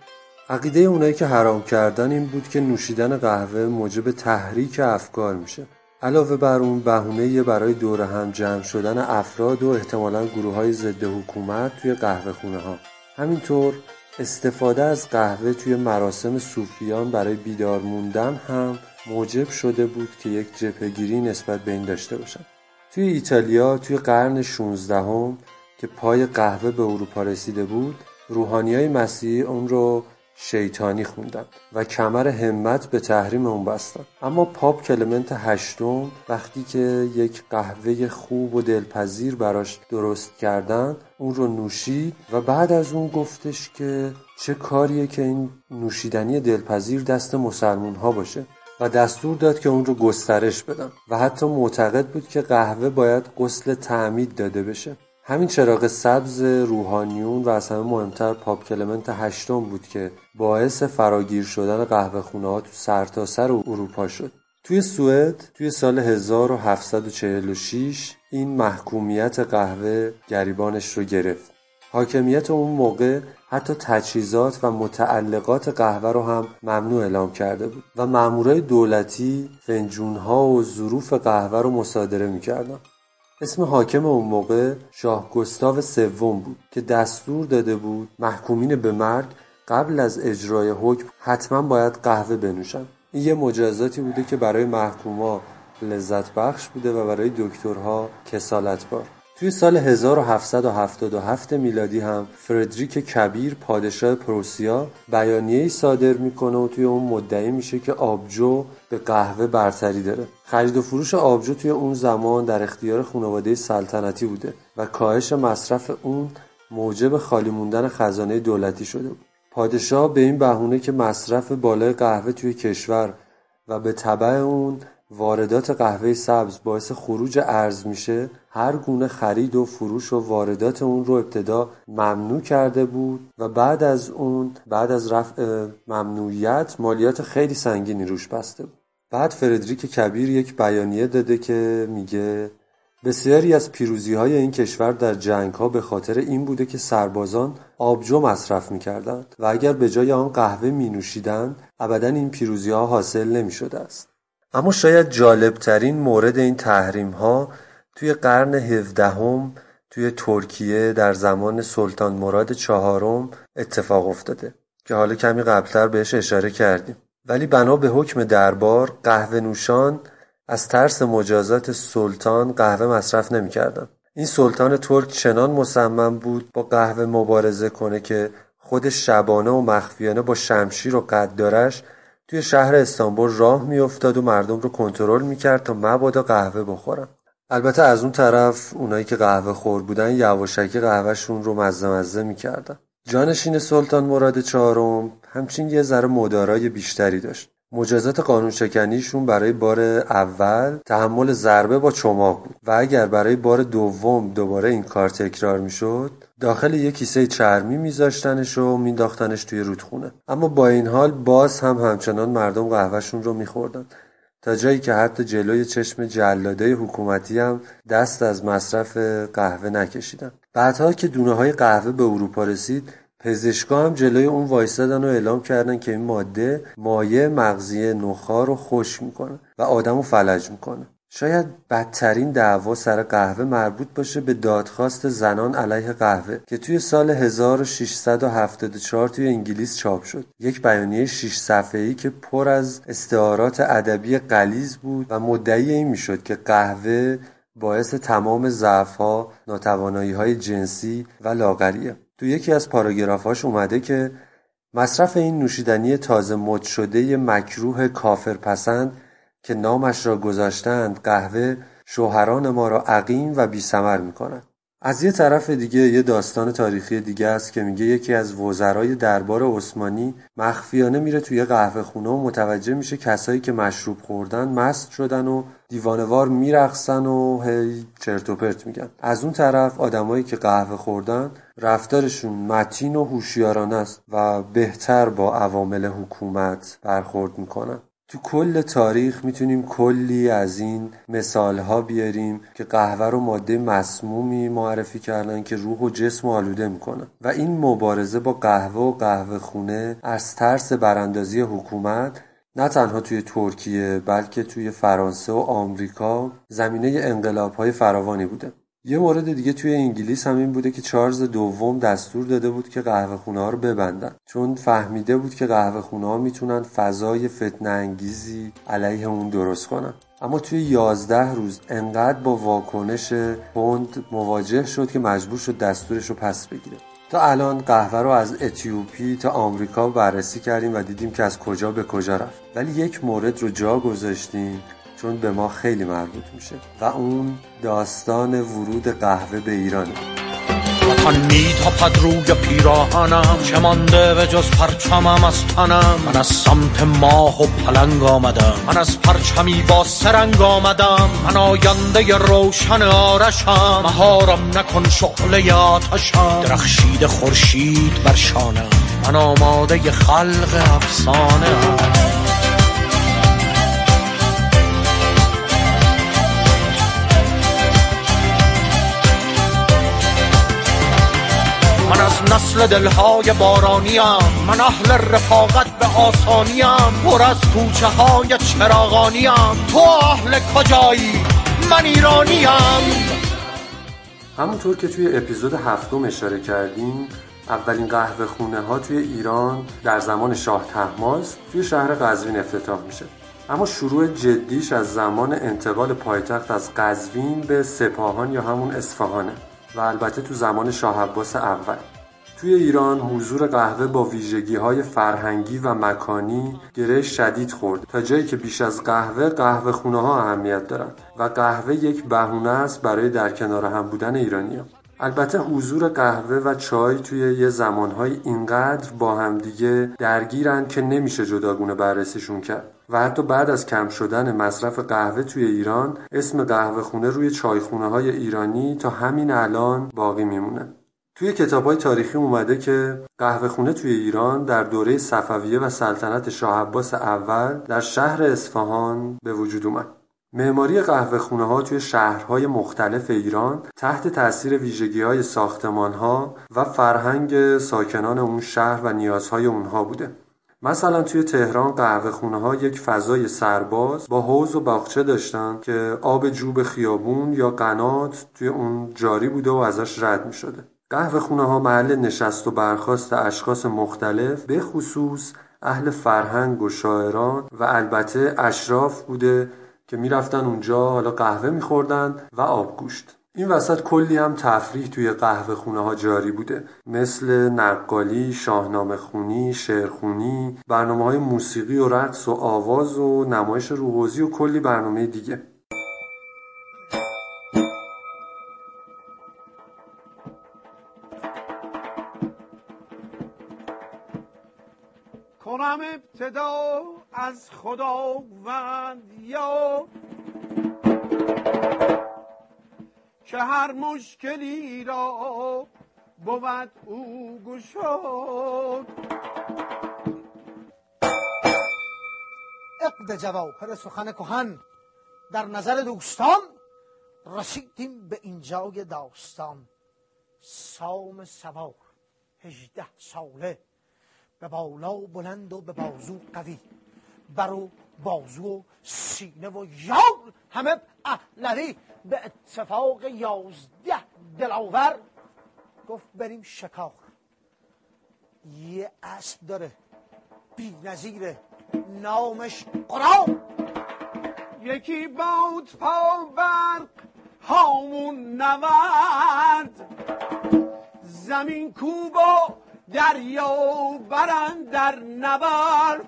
عقیده اونایی که حرام کردن این بود که نوشیدن قهوه موجب تحریک افکار میشه. علاوه بر اون بهونه برای دور هم جمع شدن افراد و احتمالا گروه های ضد حکومت توی قهوه خونه ها همینطور استفاده از قهوه توی مراسم صوفیان برای بیدار موندن هم موجب شده بود که یک جبهگیری نسبت به این داشته باشن توی ایتالیا توی قرن 16 هم که پای قهوه به اروپا رسیده بود روحانی های مسیحی اون رو شیطانی خوندن و کمر همت به تحریم اون بستن اما پاپ کلمنت هشتم وقتی که یک قهوه خوب و دلپذیر براش درست کردن اون رو نوشید و بعد از اون گفتش که چه کاریه که این نوشیدنی دلپذیر دست مسلمون ها باشه. و دستور داد که اون رو گسترش بدن و حتی معتقد بود که قهوه باید غسل تعمید داده بشه. همین چراغ سبز روحانیون و از همه مهمتر پاپ کلمنت هشتم بود که باعث فراگیر شدن قهوه خونه ها تو سرتاسر سر اروپا شد. توی سوئد توی سال 1746 این محکومیت قهوه گریبانش رو گرفت. حاکمیت اون موقع حتی تجهیزات و متعلقات قهوه رو هم ممنوع اعلام کرده بود. و مامورای دولتی فنجونها و ظروف قهوه رو مصادره می‌کردن. اسم حاکم اون موقع شاه گستاو سوم بود که دستور داده بود محکومین به مرگ قبل از اجرای حکم حتما باید قهوه بنوشن. این یه مجازاتی بوده که برای محکوما لذت بخش بوده و برای دکترها کسالت بار. توی سال 1777 میلادی هم فردریک کبیر پادشاه پروسیا بیانیه‌ای صادر می‌کنه و توی اون مدعی میشه که آبجو به قهوه برتری داره. خرید و فروش آبجو توی اون زمان در اختیار خانواده سلطنتی بوده و کاهش مصرف اون موجب خالی موندن خزانه دولتی شده بود. پادشاه به این بهونه که مصرف بالای قهوه توی کشور و به طبع اون واردات قهوه سبز باعث خروج ارز میشه هر گونه خرید و فروش و واردات اون رو ابتدا ممنوع کرده بود و بعد از اون بعد از رفع ممنوعیت مالیات خیلی سنگینی روش بسته بود بعد فردریک کبیر یک بیانیه داده که میگه بسیاری از پیروزی های این کشور در جنگ ها به خاطر این بوده که سربازان آبجو مصرف می کردند و اگر به جای آن قهوه می نوشیدند ابدا این پیروزی ها حاصل نمی شده است. اما شاید جالبترین مورد این تحریم ها توی قرن هفدهم توی ترکیه در زمان سلطان مراد چهارم اتفاق افتاده که حالا کمی قبلتر بهش اشاره کردیم ولی بنا به حکم دربار قهوه نوشان از ترس مجازات سلطان قهوه مصرف نمی‌کردند. این سلطان ترک چنان مصمم بود با قهوه مبارزه کنه که خود شبانه و مخفیانه با شمشیر و قدارش توی شهر استانبول راه میافتاد و مردم رو کنترل می‌کرد تا مبادا قهوه بخورن. البته از اون طرف اونایی که قهوه خور بودن یواشکی قهوهشون رو مزه مزه می‌کردن. جانشین سلطان مراد چهارم همچین یه ذره مدارای بیشتری داشت. مجازات قانون شکنیشون برای بار اول تحمل ضربه با چماق بود و اگر برای بار دوم دوباره این کار تکرار می‌شد داخل یک کیسه چرمی میذاشتنش و مینداختنش توی رودخونه. اما با این حال باز هم همچنان مردم قهوهشون رو میخوردن. تا جایی که حتی جلوی چشم جلاده حکومتی هم دست از مصرف قهوه نکشیدن. بعدها که دونه های قهوه به اروپا رسید پزشکا هم جلوی اون وایستادن و اعلام کردن که این ماده مایع مغزی نخار رو خشک می‌کنه و آدم رو فلج می‌کنه. شاید بدترین دعوا سر قهوه مربوط باشه به دادخواست زنان علیه قهوه که توی سال 1674 توی انگلیس چاپ شد. یک بیانیه 6 صفحه‌ای که پر از استعارات ادبی غلیظ بود و مدعی این می‌شد که قهوه باعث تمام ضعف‌ها، ناتوانایی‌های جنسی و لاغریه. تو یکی از پاراگرافاش اومده که مصرف این نوشیدنی تازه مد شده مکروه کافر پسند که نامش را گذاشتند قهوه شوهران ما را عقیم و بی سمر می کند. از یه طرف دیگه یه داستان تاریخی دیگه است که میگه یکی از وزرای دربار عثمانی مخفیانه میره توی قهوه خونه و متوجه میشه کسایی که مشروب خوردن مست شدن و دیوانوار میرقصن و هی چرت و پرت میگن از اون طرف آدمایی که قهوه خوردن رفتارشون متین و هوشیارانه است و بهتر با عوامل حکومت برخورد می‌کنن تو کل تاریخ می‌تونیم کلی از این مثال ها بیاریم که قهوه رو ماده مسمومی معرفی کردن که روح و جسم رو آلوده می‌کنن. و این مبارزه با قهوه و قهوه خونه از ترس براندازی حکومت نه تنها توی ترکیه بلکه توی فرانسه و آمریکا زمینه انقلاب های فراوانی بوده. یه مورد دیگه توی انگلیس هم این بوده که چارلز دوم دستور داده بود که قهوه خونه ها رو ببندن. چون فهمیده بود که قهوه خونه ها می‌تونن فضای فتنه انگیزی علیه اون درست کنن. اما توی یازده روز انقدر با واکنش پوند مواجه شد که مجبور شد دستورش رو پس بگیره. تا الان قهوه رو از اتیوپی تا آمریکا بررسی کردیم و دیدیم که از کجا به کجا رفت. ولی یک مورد رو جا گذاشتیم چون به ما خیلی مربوط میشه. و اون داستان ورود قهوه به ایرانه. وطن میتاپد روی پیراهنم چه مانده به جز پرچمم از تنم. من از سمت ماه و پلنگ آمدم من از پرچمی با سرنگ آمدم. من آینده روشن آرشم مهارم نکن شعله آتشم. درخشید خورشید بر شانم من آماده خلق افسانه. نسل دلهای بارانیم من اهل رفاقت به آسانیم پر از کوچه های چراغانیم تو اهل کجایی؟ من ایرانیم. همونطور که توی اپیزود هفتم اشاره کردیم اولین قهوه خونه ها توی ایران در زمان شاه تحماس توی شهر قزوین افتتاح میشه. اما شروع جدیش از زمان انتقال پایتخت از قزوین به سپاهان یا همون اصفهانه. و البته تو زمان شاه عباس اول. توی ایران حضور قهوه با ویژگی های فرهنگی و مکانی گره شدید خورد. تا جایی که بیش از قهوه قهوه خونه ها اهمیت دارند و قهوه یک بهونه است برای در کنار هم بودن ایرانیان البته حضور قهوه و چای توی یه زمانهای اینقدر با همدیگه درگیرن که نمیشه جداگونه بررسیشون کرد و حتی بعد از کم شدن مصرف قهوه توی ایران اسم قهوه خونه روی چایخونه های ایرانی تا همین الان باقی میمونه. توی کتاب های تاریخی اومده که قهوه خونه توی ایران در دوره صفویه و سلطنت شاه عباس اول در شهر اصفهان به وجود اومد معماری قهوه خونه ها توی شهرهای مختلف ایران تحت تأثیر ویژگی های ساختمان ها و فرهنگ ساکنان اون شهر و نیازهای اونها بوده. مثلا توی تهران قهوه خونه ها یک فضای سرباز با حوض و باغچه داشتن که آب جوب خیابون یا قنات توی اون جاری بوده و ازش رد می شده. قهوه خونه ها محل نشست و برخاست اشخاص مختلف به خصوص اهل فرهنگ و شاعران و البته اشراف بوده که می‌رفتن اونجا حالا قهوه میخوردن و آبگوشت این وسط کلی هم تفریح توی قهوه خونه ها جاری بوده. مثل نقالی، شاهنامه خونی، شعرخونی، برنامه های موسیقی و رقص و آواز و نمایش روحوزی و کلی برنامه دیگه. کنم ابتدا از خداوند یا که هر مشکلی را بود او گشاد. عقد جواهر سخن کهن. در نظر دوستان رسیدیم به اینجای داستان. سام سوار هجده ساله. به بالا بلند و به بازو قوی. بر و بازو و سینه و یار. همه اهلری به اتفاق یازده دلاور. گفت بریم شکار. یه اسب داره. بی نظیره نامش قرام یکی باد پا برق هامون نورد. زمین کوبا دریا برن در نبرد.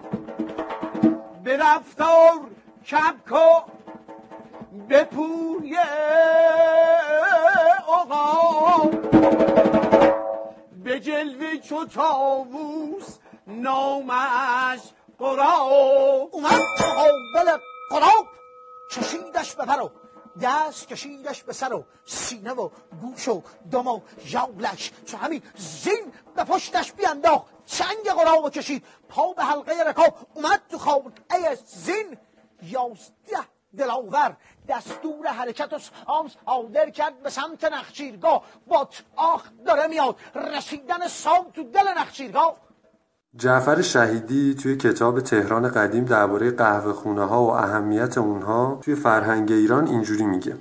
به رفتار کبکا به پوی اقا. به جلوه چو تاووس نامش قراب اومد مقابل قراب کشیدش به پر و دست کشیدش به سر و سینه و گوش و دم و ژاولش. چو همین زین به پشتش بینداخت. چنگ قراب و کشید. پا به حلقه رکاب اومد تو ای زین یازده دلاور. دستور حرکت و صادر کرد به سمت نخچیرگاه. با آخ داره میاد. رسیدن سام تو دل نخچیرگاه. جعفر شهیدی توی کتاب تهران قدیم درباره قهوه خونه ها و اهمیت اونها توی فرهنگ ایران اینجوری میگه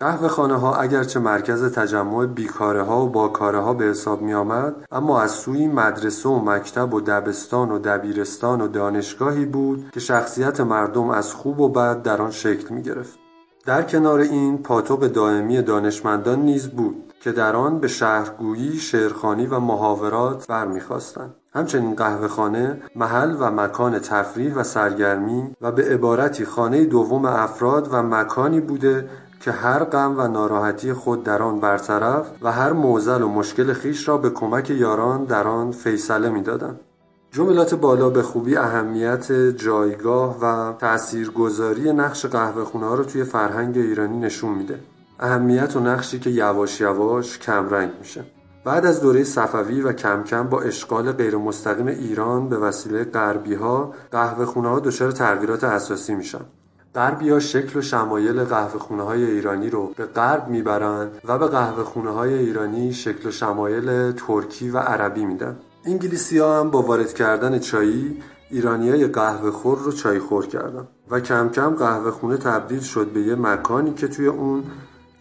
قهوه خانه ها اگرچه مرکز تجمع بیکاره ها و باکاره ها به حساب می آمد اما از سوی مدرسه و مکتب و دبستان و دبیرستان و دانشگاهی بود که شخصیت مردم از خوب و بد در آن شکل می گرفت. در کنار این پاتوق دائمی دانشمندان نیز بود که در آن به شهرگویی، شعرخوانی و محاورات برمیخواستند. همچنین قهوه خانه محل و مکان تفریح و سرگرمی و به عبارتی خانه دوم افراد و مکانی بوده که هر غم و ناراحتی خود در آن برطرف و هر معضل و مشکل خیش را به کمک یاران در آن فیصله می‌دادند. جملات بالا به خوبی اهمیت جایگاه و تاثیرگذاری نقش قهوه خونه ها رو توی فرهنگ ایرانی نشون میده. اهمیت و نقشی که یواش یواش کمرنگ میشه. بعد از دوره صفوی و کم کم با اشغال غیر مستقیم ایران به وسیله غربی ها قهوه خونه ها دچار تغییرات اساسی میشن. غربی ها شکل و شمایل قهوه خونه های ایرانی رو به غرب می‌برن و به قهوه خونه های ایرانی شکل و شمایل ترکی و عربی میدن. انگلیسی ها هم با وارد کردن چایی ایرانی های قهوه خور رو چای خور کردن و کم کم قهوه خونه تبدیل شد به یه مکانی که توی اون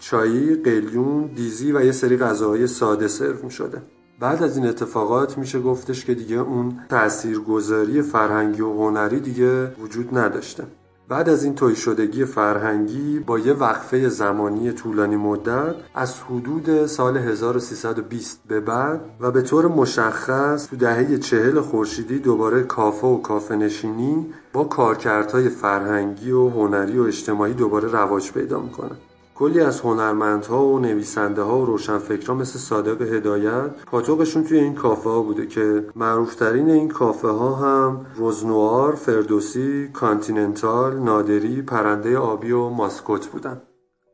چایی، قلیون، دیزی و یه سری غذاهای ساده سرو می شده. بعد از این اتفاقات میشه گفتش که دیگه اون تاثیرگذاری فرهنگی و هنری دیگه وجود نداشته. بعد از این توی شدگی فرهنگی با یه وقفه زمانی طولانی مدت از حدود سال 1320 به بعد و به طور مشخص تو دهه چهل خورشیدی دوباره کافه و کافه نشینی با کارکردهای فرهنگی و هنری و اجتماعی دوباره رواج پیدا می‌کنه. کلی از هنرمندها و نویسنده ها و روشنفکرها مثل صادق هدایت پاتوقشون توی این کافه ها بوده که معروفترین این کافه ها هم روزنوار، فردوسی، کانتیننتال، نادری، پرنده آبی و ماسکوت بودن.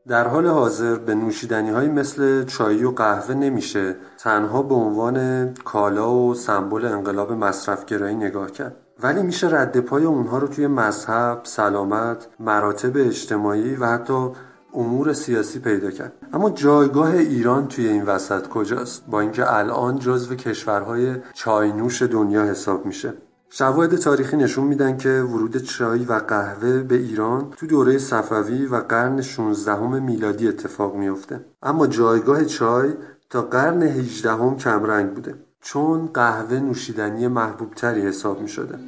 در حال حاضر به نوشیدنی های مثل چای و قهوه نمیشه تنها به عنوان کالا و سمبل انقلاب مصرفگرایی نگاه کرد. ولی میشه رد پای اونها رو توی مذهب، سلامت، مراتب اجتماعی و حتی امور سیاسی پیدا کرد. اما جایگاه ایران توی این وسط کجاست؟ با اینکه الان جزو کشورهای چاینوش دنیا حساب میشه. شواهد تاریخی نشون میدن که ورود چای و قهوه به ایران تو دوره صفوی و قرن 16 میلادی اتفاق میافته. اما جایگاه چای تا قرن 18 کمرنگ بوده. چون قهوه نوشیدنی محبوب تری حساب می شده.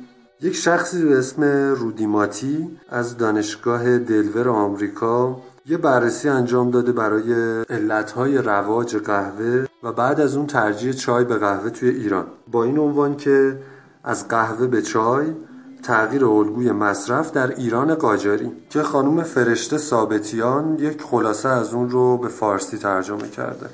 یک شخصی به اسم رودیماتی از دانشگاه دلور آمریکا یه بررسی انجام داده برای علتهای رواج قهوه و بعد از اون ترجیح چای به قهوه توی ایران. با این عنوان که از قهوه به چای تغییر الگوی مصرف در ایران قاجاری که خانم فرشته ثابتیان یک خلاصه از اون رو به فارسی ترجمه کرده.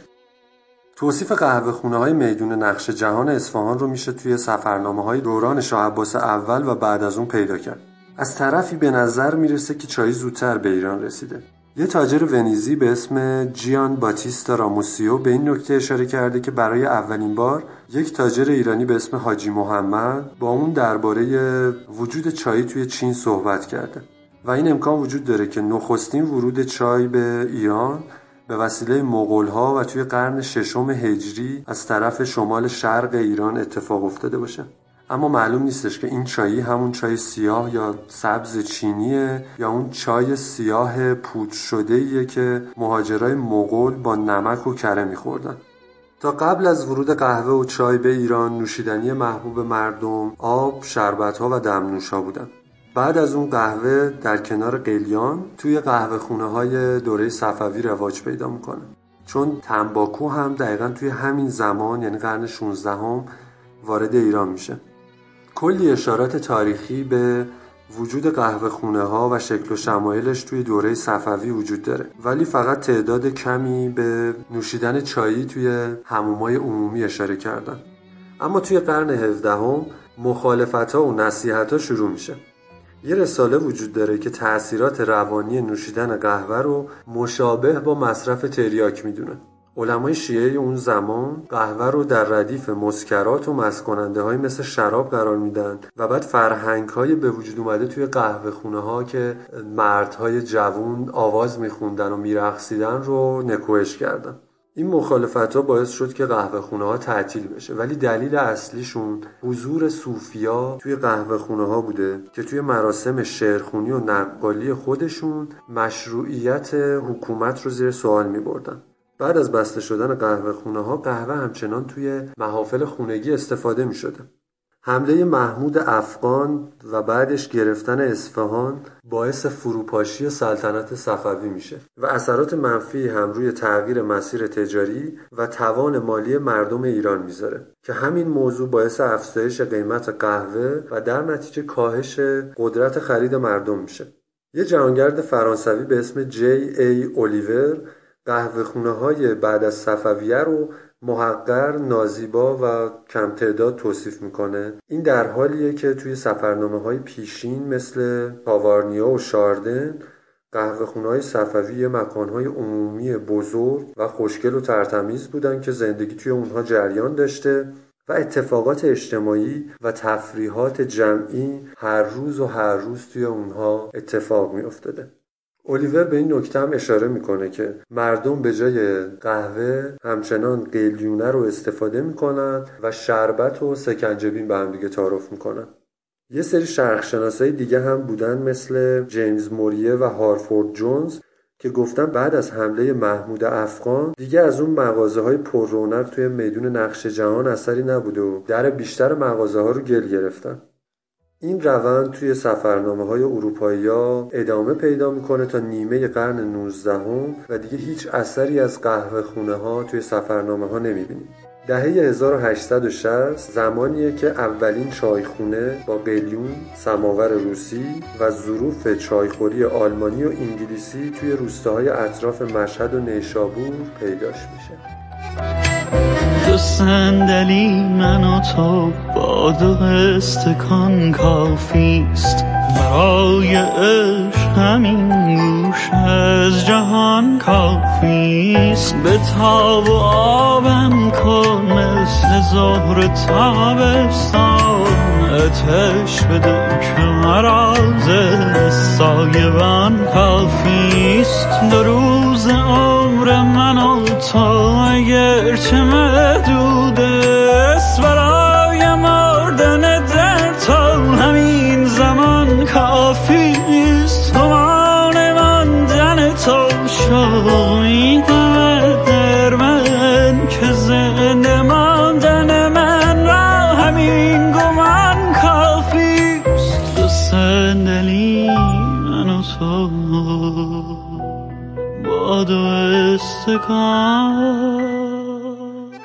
توصیف قهوه خونه های میدون نقش جهان اصفهان رو میشه توی سفرنامه های دوران شاه عباس اول و بعد از اون پیدا کرد. از طرفی به نظر می‌رسه که چای زودتر به ایران رسیده. یه تاجر ونیزی به اسم جیان باتیستا راموسیو به این نکته اشاره کرده که برای اولین بار یک تاجر ایرانی به اسم حاجی محمد با اون درباره وجود چای توی چین صحبت کرده. و این امکان وجود داره که نخستین ورود چای به ایران به وسیله ها و توی قرن ششم هجری از طرف شمال شرق ایران اتفاق افتاده باشه. اما معلوم نیستش که این چایی همون چای سیاه یا سبز چینیه یا اون چای سیاه پود شده ایه که مهاجرای مغول با نمک و کره میخوردن. تا قبل از ورود قهوه و چای به ایران نوشیدنی محبوب مردم آب، شربت ها و دمنوش بودن. بعد از اون قهوه در کنار قلیان توی قهوه خونه های دوره صفوی رواج پیدا می‌کنه. چون تنباکو هم دقیقا توی همین زمان یعنی قرن 16 هم وارد ایران میشه. کلی اشارات تاریخی به وجود قهوه خونه ها و شکل و شمایلش توی دوره صفوی وجود داره. ولی فقط تعداد کمی به نوشیدن چایی توی همومای عمومی اشاره کردن. اما توی قرن 17 هم مخالفت ها و نصیحت ها شروع میشه. یه رساله وجود داره که تأثیرات روانی نوشیدن قهوه رو مشابه با مصرف تریاک می‌دونه. علمای شیعه اون زمان قهوه رو در ردیف مسکرات و مسکننده های مثل شراب قرار میدن و بعد فرهنگ های به وجود اومده توی قهوه خونه ها که مردهای جوون آواز میخوندن و میرقصیدن رو نکوهش کردن این مخالفت ها باعث شد که قهوه خونه ها تعطیل بشه ولی دلیل اصلیشون حضور صوفیا توی قهوه خونه ها بوده که توی مراسم شعرخونی و نقالی خودشون مشروعیت حکومت رو زیر سوال می بردن. بعد از بسته شدن قهوه خونه ها قهوه همچنان توی محافل خونگی استفاده می شده. حمله محمود افغان و بعدش گرفتن اصفهان باعث فروپاشی سلطنت صفوی میشه و اثرات منفی هم روی تغییر مسیر تجاری و توان مالی مردم ایران می‌ذاره که همین موضوع باعث افزایش قیمت قهوه و در نتیجه کاهش قدرت خرید مردم میشه یه جهانگرد فرانسوی به اسم جی ای اولیور قهوه خونه های بعد از صفویه رو محقر، نازیبا و کم تعداد توصیف می‌کنه این در حالیه که توی سفرنامه های پیشین مثل پاوارنیا و شاردن قهوه خونه های صفوی مکان های عمومی بزرگ و خوشگل و ترتمیز بودن که زندگی توی اونها جریان داشته و اتفاقات اجتماعی و تفریحات جمعی هر روز و هر روز توی اونها اتفاق می افتاده. الیور به این نکته هم اشاره می‌کنه که مردم به جای قهوه همچنان قلیونه رو استفاده می‌کنن و شربت و سکنجبین به هم دیگه تعارف می‌کنن. یه سری شرخشناسای دیگه هم بودن مثل جیمز موریه و هارفورد جونز که گفتن بعد از حمله محمود افغان دیگه از اون مغازه های پر رونق توی میدون نقش جهان اثری نبوده و در بیشتر مغازه ها رو گل گرفتن. این روند توی سفرنامه های اروپایی ها ادامه پیدا می‌کنه تا نیمه قرن 19 هم و دیگه هیچ اثری از قهوه خونه ها توی سفرنامه ها نمی‌بینیم. دهه 1860 زمانیه که اولین چایخونه با قلیون، سماور روسی و ظروف چایخوری آلمانی و انگلیسی توی روستاهای اطراف مشهد و نیشابور پیداش میشه. صندلی من و تو با دو استکان کافیست. برای عشق همین گوش از جهان کافیست. بتاب و آبم کن مثل ظهر تابستان. آتش بده که مرا سایبان کافیست. دو روز عمر من تو اگر چه محدود است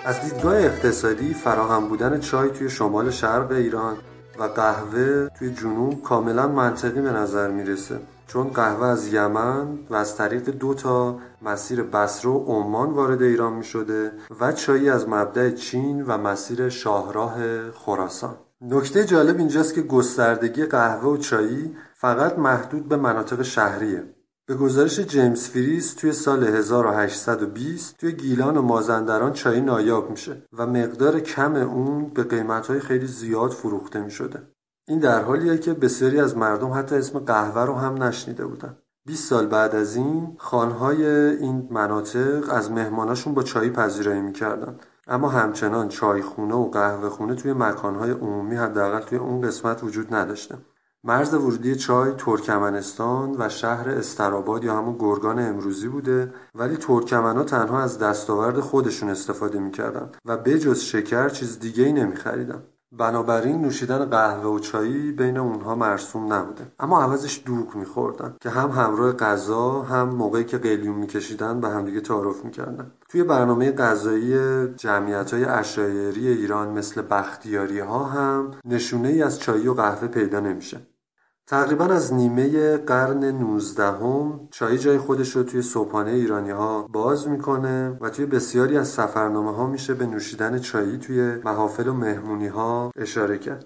از دیدگاه اقتصادی فراهم بودن چای توی شمال شرق ایران و قهوه توی جنوب کاملا منطقی به نظر می‌رسه. چون قهوه از یمن و از طریق دو تا مسیر بصره و عمان وارد ایران می شده و چایی از مبدع چین و مسیر شاهراه خراسان. نکته جالب اینجاست که گستردگی قهوه و چایی فقط محدود به مناطق شهریه. به گزارش جیمز فریز توی سال 1820 توی گیلان و مازندران چای نایاب میشه و مقدار کم اون به قیمتهای خیلی زیاد فروخته می‌شده. این در حالیه که بسیاری از مردم حتی اسم قهوه رو هم نشنیده بودن. 20 سال بعد از این خانهای این مناطق از مهماناشون با چای پذیرایی می‌کردن اما همچنان چایخونه و قهوه خونه توی مکانهای عمومی حداقل توی اون قسمت وجود نداشته. مرز ورودی چای ترکمنستان و شهر استراباد یا همون گرگان امروزی بوده ولی ترکمنا تنها از دستاورد خودشون استفاده می‌کردن و بجز شکر چیز دیگه ای نمیخریدن. بنابراین نوشیدن قهوه و چایی بین اونها مرسوم نبوده. اما عوضش دوغ میخوردن که هم همراه غذا هم موقعی که قلیون میکشیدن به همدیگه تعارف می‌کردن. توی برنامه غذایی جمعیت های اشایری ایران مثل بختیاری ها هم نشونه ای از چای و قهوه پیدا نمیشه. تقریبا از نیمه قرن 19 هم چای جای خودش رو توی صبحانه ایرانی ها باز می‌کنه و توی بسیاری از سفرنامه ها میشه به نوشیدن چایی توی محافل و مهمونی ها اشاره کرد.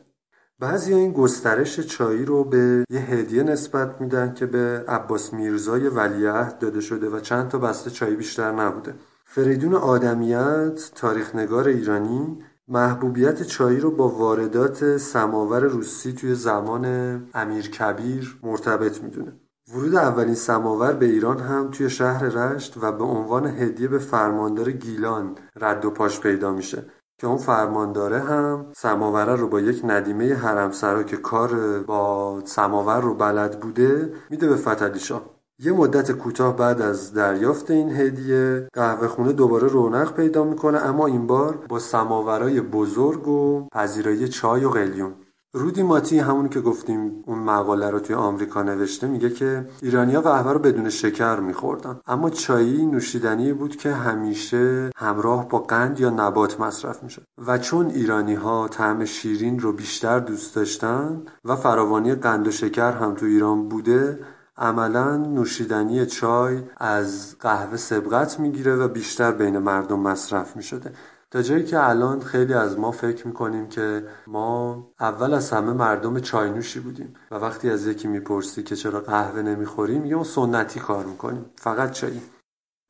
بعضی این گسترش چایی رو به یه هدیه نسبت میدن که به عباس میرزای ولیعهد داده شده و چند تا بسته چایی بیشتر نبوده. فریدون آدمیت تاریخنگار ایرانی محبوبیت چایی رو با واردات سماور روسی توی زمان امیر کبیر مرتبط می‌دونه. ورود اولین سماور به ایران هم توی شهر رشت و به عنوان هدیه به فرماندار گیلان رد و پاش پیدا میشه که اون فرمانداره هم سماوره رو با یک ندیمه حرمسرا که کار با سماور رو بلد بوده میده به فتلی شاه یه مدت کوتاه بعد از دریافت این هدیه قهوه خونه دوباره رونق پیدا می‌کنه اما این بار با سماورای بزرگ و پذیرایی چای و قلیون. رودی ماتی همونی که گفتیم اون مقاله رو توی آمریکا نوشته میگه که ایرانیا قهوه رو بدون شکر میخوردن. اما چایی نوشیدنی بود که همیشه همراه با قند یا نبات مصرف می‌شد. و چون ایرانی ها طعم شیرین رو بیشتر دوست داشتن و فراوانی قند و شکر هم تو ایران بوده عملا نوشیدنی چای از قهوه سبقت می‌گیره و بیشتر بین مردم مصرف می‌شده. تا جایی که الان خیلی از ما فکر می‌کنیم که ما اول از همه مردم چای نوشی بودیم و وقتی از یکی می‌پرسی که چرا قهوه نمی‌خوریم ما سنتی کار می‌کنیم. فقط چایی.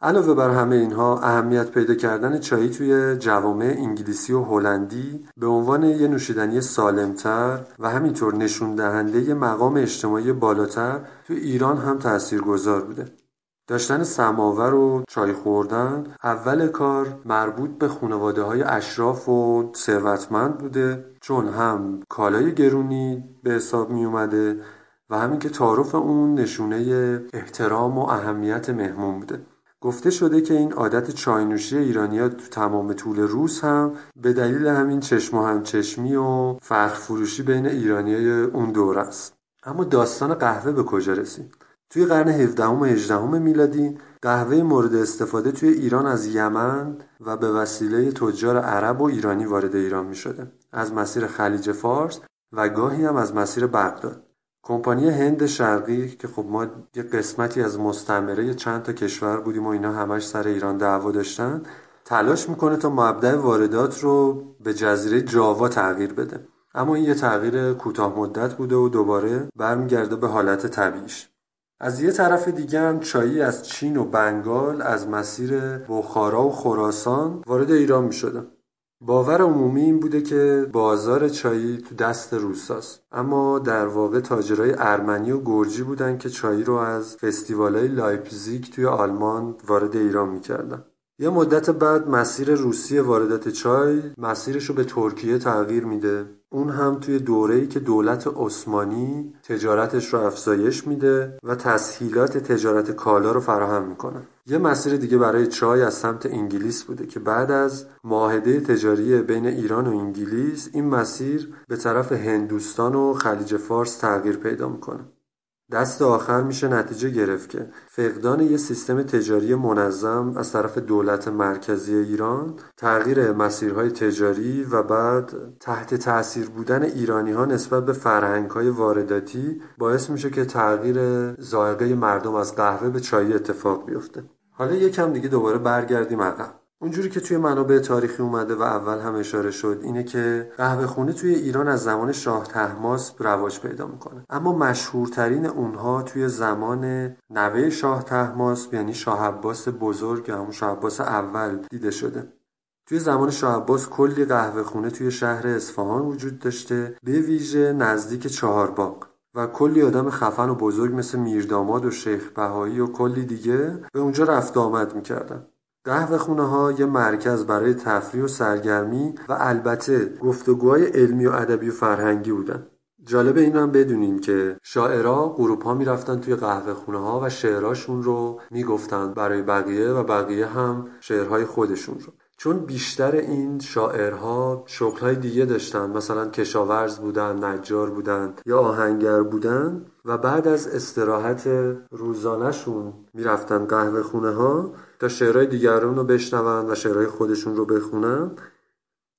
علاوه بر همه اینها اهمیت پیدا کردن چای توی جوامع انگلیسی و هلندی به عنوان یه نوشیدنی سالمتر و همینطور نشون دهنده مقام اجتماعی بالاتر تو ایران هم تاثیرگذار بوده. داشتن سماور و چای خوردن اول کار مربوط به خانواده های اشراف و ثروتمند بوده چون هم کالای گرونی به حساب می اومده و همین که تعارف اون نشونه احترام و اهمیت مهمون بوده. گفته شده که این عادت چاینوشی ایرانیا تو تمام طول روز هم به دلیل همین چشم و همچشمی و فخر فروشی بین ایرانیای اون دور است اما داستان قهوه به کجا رسید توی قرن 17 و 18 میلادی قهوه مورد استفاده توی ایران از یمن و به وسیله تجار عرب و ایرانی وارد ایران می شده. از مسیر خلیج فارس و گاهی هم از مسیر بغداد. کمپانی هند شرقی که خب ما یه قسمتی از مستعمره چند تا کشور بودیم و اینا همش سر ایران دعوا داشتن تلاش می‌کنه تا مبدع واردات رو به جزیره جاوا تغییر بده اما این یه تغییر کوتاه مدت بوده و دوباره برمیگرده به حالت طبیعیش از یه طرف دیگه هم چایی از چین و بنگال از مسیر بخارا و خراسان وارد ایران می شده. باور عمومی این بوده که بازار چایی تو دست روساست. اما در واقع تاجرای ارمنی و گرجی بودن که چایی رو از فستیوالای لایپزیگ توی آلمان وارد ایران می‌کردن. یه مدت بعد مسیر روسیه واردات چای مسیرش رو به ترکیه تغییر میده. اون هم توی دوره‌ای که دولت عثمانی تجارتش رو افزایش میده و تسهیلات تجارت کالا رو فراهم می‌کنه. یه مسیر دیگه برای چای از سمت انگلیس بوده که بعد از معاهده تجاری بین ایران و انگلیس این مسیر به طرف هندوستان و خلیج فارس تغییر پیدا می‌کنه. دست آخر میشه نتیجه گرفت که فقدان یه سیستم تجاری منظم از طرف دولت مرکزی ایران تغییر مسیرهای تجاری و بعد تحت تاثیر بودن ایرانی ها نسبت به فرهنگ های وارداتی باعث میشه که تغییر ذائقه مردم از قهوه به چای اتفاق بیفته. حالا یکم دیگه دوباره برگردیم عقب. اونجوری که توی منابع تاریخی اومده و اول هم اشاره شد اینه که قهوه خونه توی ایران از زمان شاه تحماسب رواج پیدا می‌کنه. اما مشهورترین اونها توی زمان نوه شاه تحماسب یعنی شاه عباس بزرگ یا همون شاه عباس اول دیده شده. توی زمان شاه عباس کلی قهوه خونه توی شهر اصفهان وجود داشته به ویژه نزدیک چهارباغ و کلی آدم خفن و بزرگ مثل میرداماد و شیخ بهایی و کلی دیگه به اونجا رفت آمد می‌کردن. قهوه خونه ها یه مرکز برای تفریح و سرگرمی و البته گفتگوهای علمی و ادبی و فرهنگی بودن. جالب این هم بدونین که شاعرها گروپ ها می‌رفتن توی قهوه خونه ها و شعرهاشون رو می‌گفتن برای بقیه و بقیه هم شعرهای خودشون رو. چون بیشتر این شاعرها شغلهای دیگه داشتن مثلا کشاورز بودن نجار بودن یا آهنگر بودن و بعد از استراحت روزانهشون می‌رفتن قهوه خونه ها تا شعرهای دیگران رو بشنون و شعرهای خودشون رو بخونن.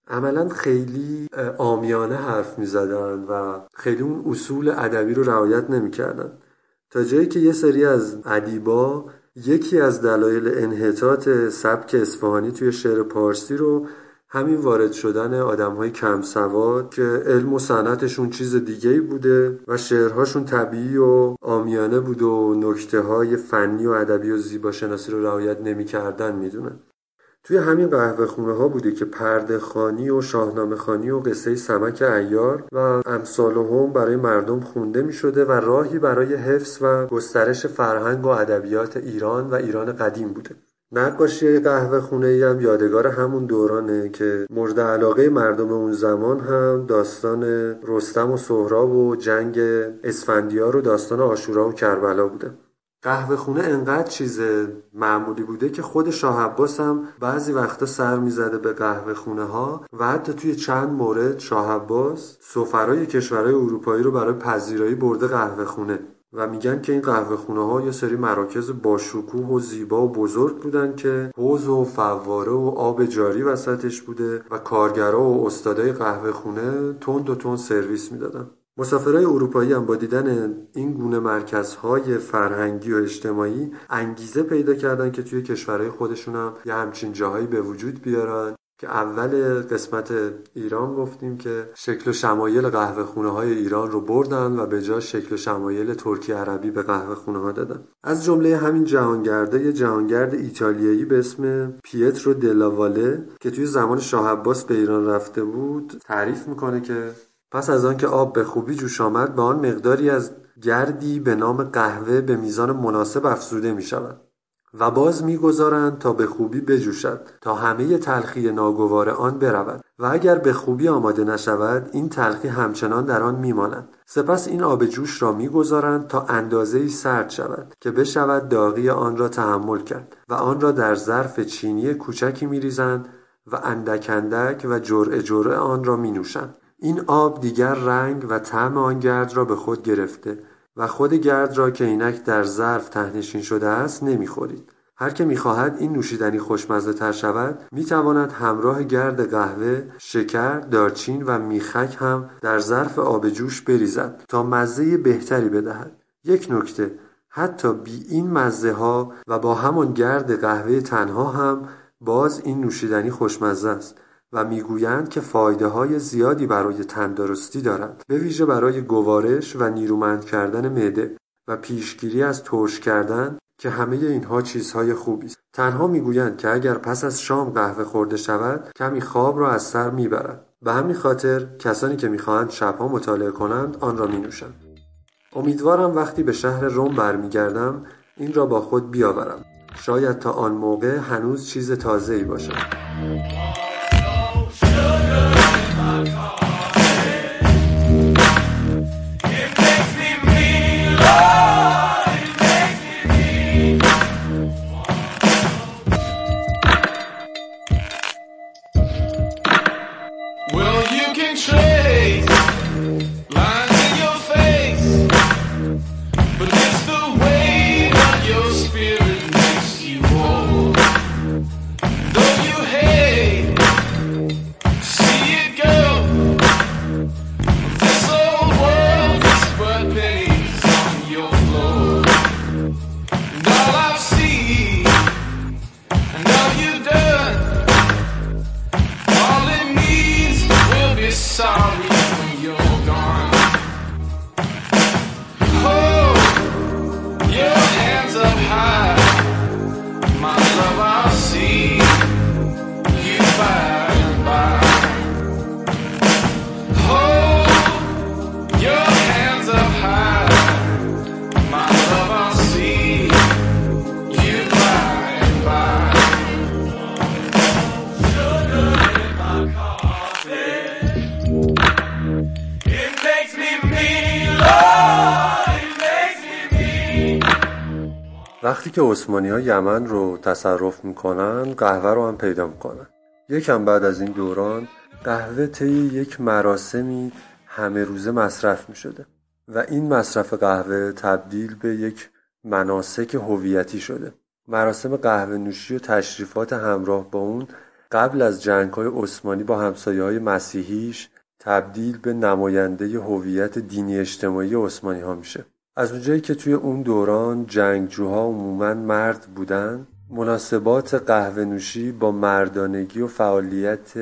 عملا خیلی آمیانه حرف می‌زدن و خیلی اون اصول ادبی رو رعایت نمی‌کردن. تا جایی که یه سری از ادیبا یکی از دلایل انحطاط سبک اصفهانی توی شعر پارسی رو همین وارد شدن آدم های کم سواد که علم و صنعتشون چیز دیگه بوده و شعرهاشون طبیعی و آمیانه بود و نکته های فنی و ادبی و زیبا شناسی رو رعایت نمی‌کردن می‌دونن؟ توی همین قهوه خونه ها بوده که پرده خانی و شاهنامه خانی و قصه سمک ایار و امثال هم برای مردم خونده می شده و راهی برای حفظ و گسترش فرهنگ و ادبیات ایران و ایران قدیم بوده. نقاشی قهوه خونه ای هم یادگار همون دورانه که مورد علاقه مردم اون زمان هم داستان رستم و سهراب و جنگ اسفندیار و داستان آشورا و کربلا بوده. قهوه خونه انقدر چیز معمولی بوده که خود شاه عباس هم بعضی وقتا سر می‌زده به قهوه خونه ها و حتی توی چند مورد شاه عباس سفرای کشورهای اروپایی رو برای پذیرایی برده قهوه خونه. و میگن که این قهوه خونه ها یه سری مراکز باشکوه و زیبا و بزرگ بودن که حوض و فواره و آب جاری وسطش بوده و کارگرا و استادای قهوه خونه تند و تند سرویس می‌دادن. مسافرهای اروپایی هم با دیدن این گونه مرکزهای فرهنگی و اجتماعی انگیزه پیدا کردن که توی کشورهای خودشون هم یه همچین جاهایی به وجود بیارن. که اول قسمت ایران گفتیم که شکل و شمایل قهوه خونه های ایران رو بردن و به جا شکل و شمایل ترکی عربی به قهوه خونه ها دادن. از جمله همین جهانگرده یه جهانگرد ایتالیایی به اسم پیترو دلاواله که توی زمان شاه عباس به ایران رفته بود تعریف می‌کنه که پس از آنکه آب به خوبی جوش آمد به آن مقداری از گردی به نام قهوه به میزان مناسب افزوده می شود و باز می‌گذارند تا به خوبی بجوشد تا همه تلخی ناگوار آن برود. و اگر به خوبی آماده نشود این تلخی همچنان در آن میماند. سپس این آب جوش را می‌گذارند تا اندازه سرد شود که بشود داغی آن را تحمل کرد و آن را در ظرف چینی کوچکی میریزند و اندک اندک و جرعه جرعه آن را می نوشند این آب دیگر رنگ و طعم آن گرد را به خود گرفته و خود گرد را که اینک در ظرف تهنشین شده است نمی‌خورید. هر که می‌خواهد این نوشیدنی خوشمزه تر شود می‌تواند همراه گرد قهوه شکر دارچین و میخک هم در ظرف آب جوش بریزد تا مزه بهتری بدهد. یک نکته حتی بی این مزه ها و با همان گرد قهوه تنها هم باز این نوشیدنی خوشمزه است. و می‌گویند که فایده های زیادی برای تندرستی دارد به ویژه برای گوارش و نیرومند کردن معده و پیشگیری از ترش کردن که همه اینها چیزهای خوبی است. تنها می‌گویند که اگر پس از شام قهوه خورده شود کمی خواب را از سر می‌برد. به همین خاطر کسانی که می‌خواهند شبها مطالعه کنند آن را مینوشند. امیدوارم وقتی به شهر روم برمیگردم این را با خود بیاورم. شاید تا آن موقع هنوز چیز تازه‌ای باشد. It makes me feel. love. که عثمانی ها یمن رو تصرف می‌کنن قهوه رو هم پیدا می‌کنن. یکم بعد از این دوران قهوه طی یک مراسمی همه روزه مصرف می‌شده و این مصرف قهوه تبدیل به یک مناسک هویتی شده. مراسم قهوه نوشی و تشریفات همراه با اون قبل از جنگ های عثمانی با همسایه های مسیحیش تبدیل به نماینده هویت دینی اجتماعی عثمانی ها میشه. از اونجایی که توی اون دوران جنگجوها عموما مرد بودن مناسبات قهوه نوشی با مردانگی و فعالیت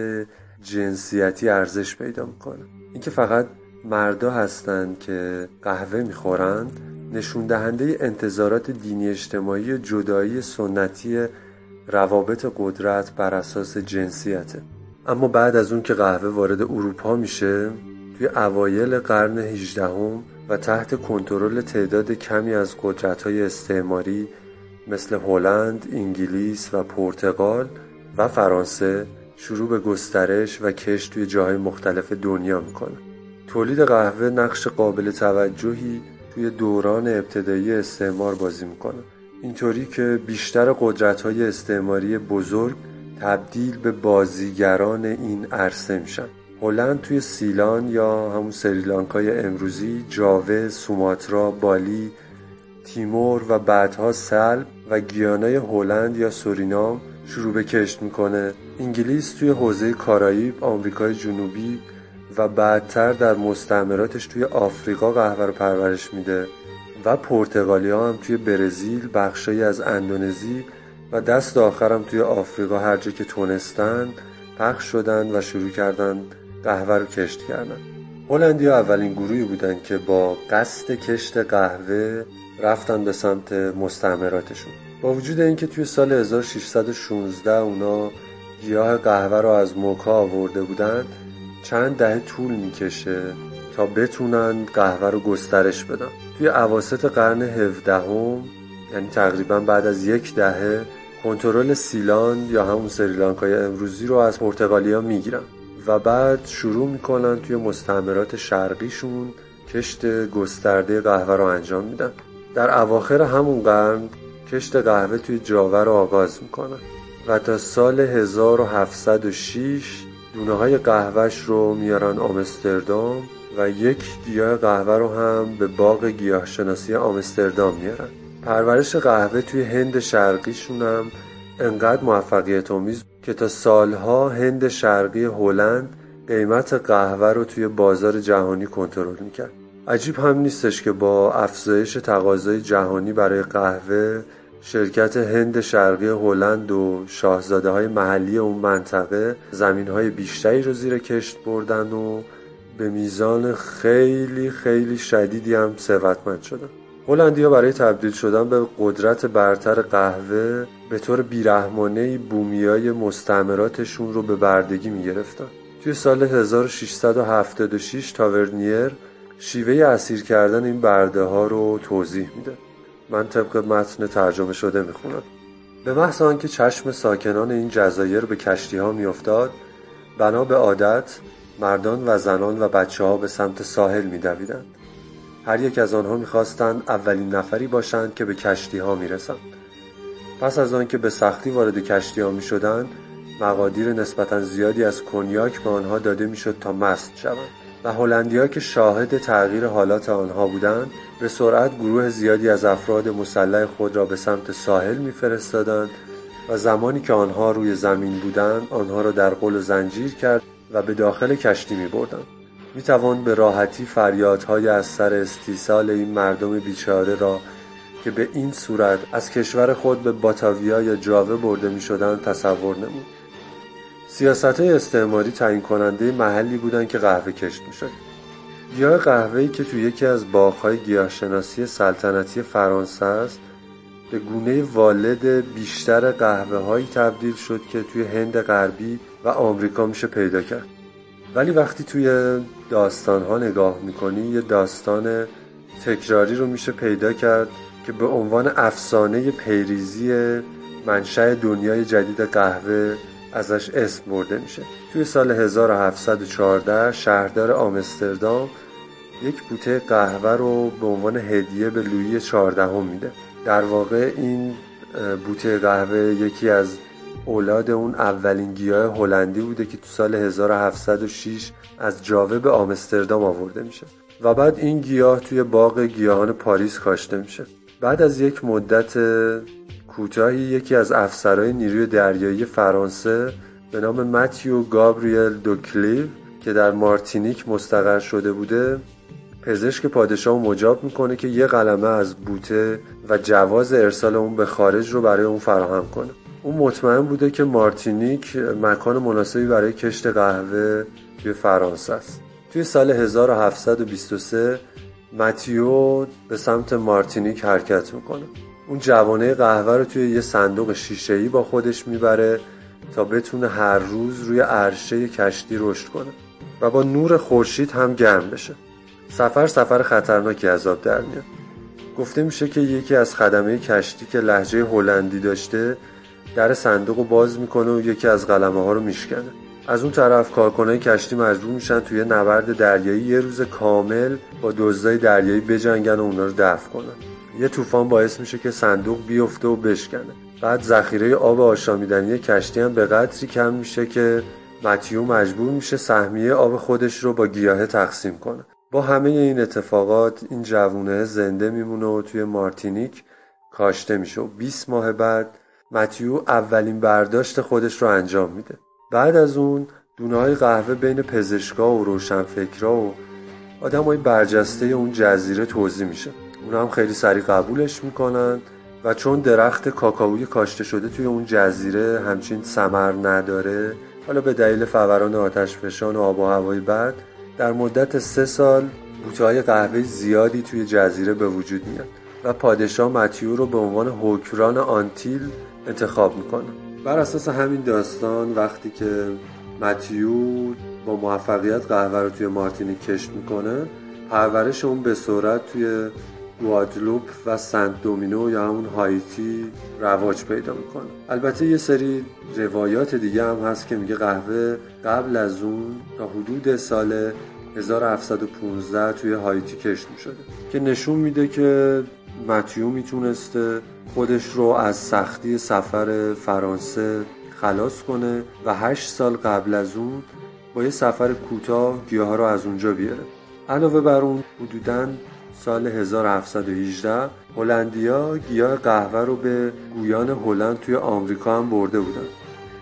جنسیتی ارزش پیدا می‌کنه. اینکه فقط مردا هستند که قهوه می‌خورند نشون دهنده انتظارات دینی اجتماعی و جدایی سنتی روابط قدرت بر اساس جنسیته. اما بعد از اون که قهوه وارد اروپا میشه توی اوایل قرن 18 و تحت کنترل تعداد کمی از قدرت‌های استعماری مثل هلند، انگلیس و پرتغال و فرانسه شروع به گسترش و کشت توی جاهای مختلف دنیا می‌کنه. تولید قهوه نقش قابل توجهی توی دوران ابتدایی استعمار بازی می‌کنه. اینطوری که بیشتر قدرت‌های استعماری بزرگ تبدیل به بازیگران این عرصه میشن. هلند توی سیلان یا همون سریلانکای امروزی جاوه، سوماترا، بالی، تیمور و بعدها سلب و گیانای هلند یا سورینام شروع به کشت می‌کنه. انگلیس توی حوزه کارائیب، آمریکای جنوبی و بعدتر در مستعمراتش توی آفریقا قهوه رو پرورش میده و پرتغالی هم توی برزیل، بخشایی از اندونزی و دست آخرم توی آفریقا هر جا که تونستن پخش شدن و شروع کردن. قهوه رو کشت کردن. هلندی اولین گروهی بودن که با قصد کشت قهوه رفتن به سمت مستعمراتشون. با وجود اینکه توی سال 1616 اونا گیاه قهوه رو از موکا آورده بودن چند دهه طول می‌کشه تا بتونن قهوه رو گسترش بدن. توی عواست قرن 17 هم یعنی تقریبا بعد از یک دهه کنترل سیلان یا همون سریلانکای امروزی رو از پرتغالیا می‌گیرن. و بعد شروع می‌کنن توی مستعمرات شرقیشون کشت گسترده قهوه رو انجام میدن. در اواخر همون قرن کشت قهوه توی جاوه رو آغاز می‌کنن و تا سال 1706 دونه های قهوهش رو میارن آمستردام و یک گیاه قهوه رو هم به باغ گیاهشناسی آمستردام میارن. پرورش قهوه توی هند شرقیشون هم انقدر موفقیت آمیز که تا سالها هند شرقی هلند قیمت قهوه رو توی بازار جهانی کنترل می‌کرد. عجیب هم نیستش که با افزایش تقاضای جهانی برای قهوه شرکت هند شرقی هلند و شاهزاده های محلی اون منطقه زمین های بیشتری رو زیر کشت بردن و به میزان خیلی خیلی شدیدی هم ثروتمند شدن. هلندیا برای تبدیل شدن به قدرت برتر قهوه به طور بیرحمانه بومیای مستعمراتشون رو به بردگی می‌گرفتن. توی سال 1676 تاورنیر شیوه اسیر کردن این برده ها رو توضیح میده. من طبق متن ترجمه شده می‌خونم. به محض آنکه چشم ساکنان این جزایر به کشتی ها میافتاد بنا به عادت مردان و زنان و بچه ها به سمت ساحل میدویدند. هر یک از آنها می‌خواستند اولین نفری باشند که به کشتی ها می‌رسند پس از آنکه به سختی وارد کشتی ها می‌شدند مقادیر نسبتا زیادی از کنیاک به آنها داده می‌شد تا مست شوند و هلندیا که شاهد تغییر حالات آنها بودند به سرعت گروه زیادی از افراد مسلح خود را به سمت ساحل میفرستادند و زمانی که آنها روی زمین بودند آنها را در قل و زنجیر کرد و به داخل کشتی می بردند. می توان به راحتی فریادهای از سر استیصال این مردم بیچاره را که به این صورت از کشور خود به باتاویا یا جاوه برده می شدند تصور نمود. سیاست های استعماری تعیین کننده محلی بودند که قهوه کشت می شد. گیاه قهوه‌ای که توی یکی از باغ‌های گیاهشناسی سلطنتی فرانسه است به گونه والد بیشتر قهوه هایی تبدیل شد که توی هند غربی و آمریکا میشه پیدا کرد ولی وقتی توی داستان ها نگاه می‌کنی یه داستان تکراری رو میشه پیدا کرد که به عنوان افسانه پیریزی منشأ دنیای جدید قهوه ازش اسم برده میشه. توی سال 1714 شهردار آمستردام یک بوته قهوه رو به عنوان هدیه به لویی چهاردهم میده. در واقع این بوته قهوه یکی از اولاد اون اولین گیاه هلندی بوده که تو سال 1706 از جاوه به آمستردام آورده میشه. و بعد این گیاه توی باغ گیاهان پاریس کاشته میشه. بعد از یک مدت کوتاهی یکی از افسرهای نیروی دریایی فرانسه به نام متیو گابریل دوکلیو که در مارتینیک مستقر شده بوده پزشک پادشاه مجاب می‌کنه که یه قلمه از بوته و جواز ارسال اون به خارج رو برای اون فراهم کنه. اون مطمئن بوده که مارتینیک مکان مناسبی برای کشت قهوه توی فرانسه است. توی سال 1723 متیو به سمت مارتینیک حرکت می‌کنه. اون جوانه قهوه رو توی یه صندوق شیشه‌ای با خودش می‌بره تا بتونه هر روز روی عرشه کشتی رشد کنه و با نور خورشید هم گرم بشه. سفر سفر خطرناکی آب در میاد. گفته میشه که یکی از خدمه کشتی که لحجه هلندی داشته در صندوق رو باز می‌کنه و یکی از قلمه ها رو میشکنه. از اون طرف کارکنای کشتی مجبور میشن توی نبرد دریایی یه روز کامل با دزدای دریایی بجنگن و اونا رو دفع کنن. یه طوفان باعث میشه که صندوق بیفته و بشکنه. بعد ذخیره آب آشامیدنی کشتی هم به قدری کم میشه که متیو مجبور میشه سهمیه آب خودش رو با گیاهه تقسیم کنه. با همه این اتفاقات این جوونه زنده میمونه و توی مارتینیک کاشته میشه و 20 ماه بعد متیو اولین برداشت خودش رو انجام میده. بعد از اون دونه های قهوه بین پزشکا و روشنفکرا و آدم های برجسته اون جزیره توضیح میشه. اونا هم خیلی سریع قبولش می‌کنن و چون درخت کاکائوی کاشته شده توی اون جزیره همچین سمر نداره حالا به دلیل فوران آتش فشان و آب و هوای بد در مدت سه سال بوته قهوه زیادی توی جزیره به وجود میاد. و پادشاه متیو رو به عنوان حکمران آنتیل انتخاب می‌کنه بر اساس همین داستان وقتی که متیو با موفقیت قهوه رو توی مارتینیک کشت می‌کنه پرورش اون به سرعت توی گوادلوپ و سنت دومینو یا همون هایتی رواج پیدا می‌کنه. البته یه سری روایات دیگه هم هست که میگه قهوه قبل از اون تا حدود سال 1715 توی هایتی کشت می‌شده. که نشون میده که متیو می‌تونسته خودش رو از سختی سفر فرانسه خلاص کنه و هشت سال قبل از اون با یه سفر کوتاه گیاه رو از اونجا بیاره. علاوه بر اون حدوداً سال 1718 هلندیا گیاه قهوه رو به گویان هلند توی آمریکا هم برده بودن.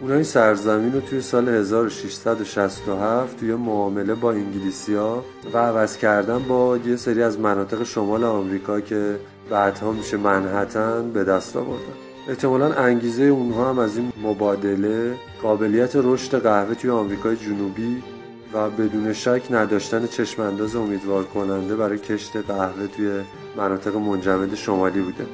اونا این سرزمین رو توی سال 1667 توی معامله با انگلیسیا و عوض کردن با یه سری از مناطق شمال آمریکا که بعدها میشه منحتن به دست آوردن. احتمالا انگیزه اونها هم از این مبادله قابلیت رشد قهوه توی آمریکای جنوبی و بدون شک نداشتن چشمانداز امیدوار کننده برای کشت قهوه توی مناطق منجمد شمالی بوده.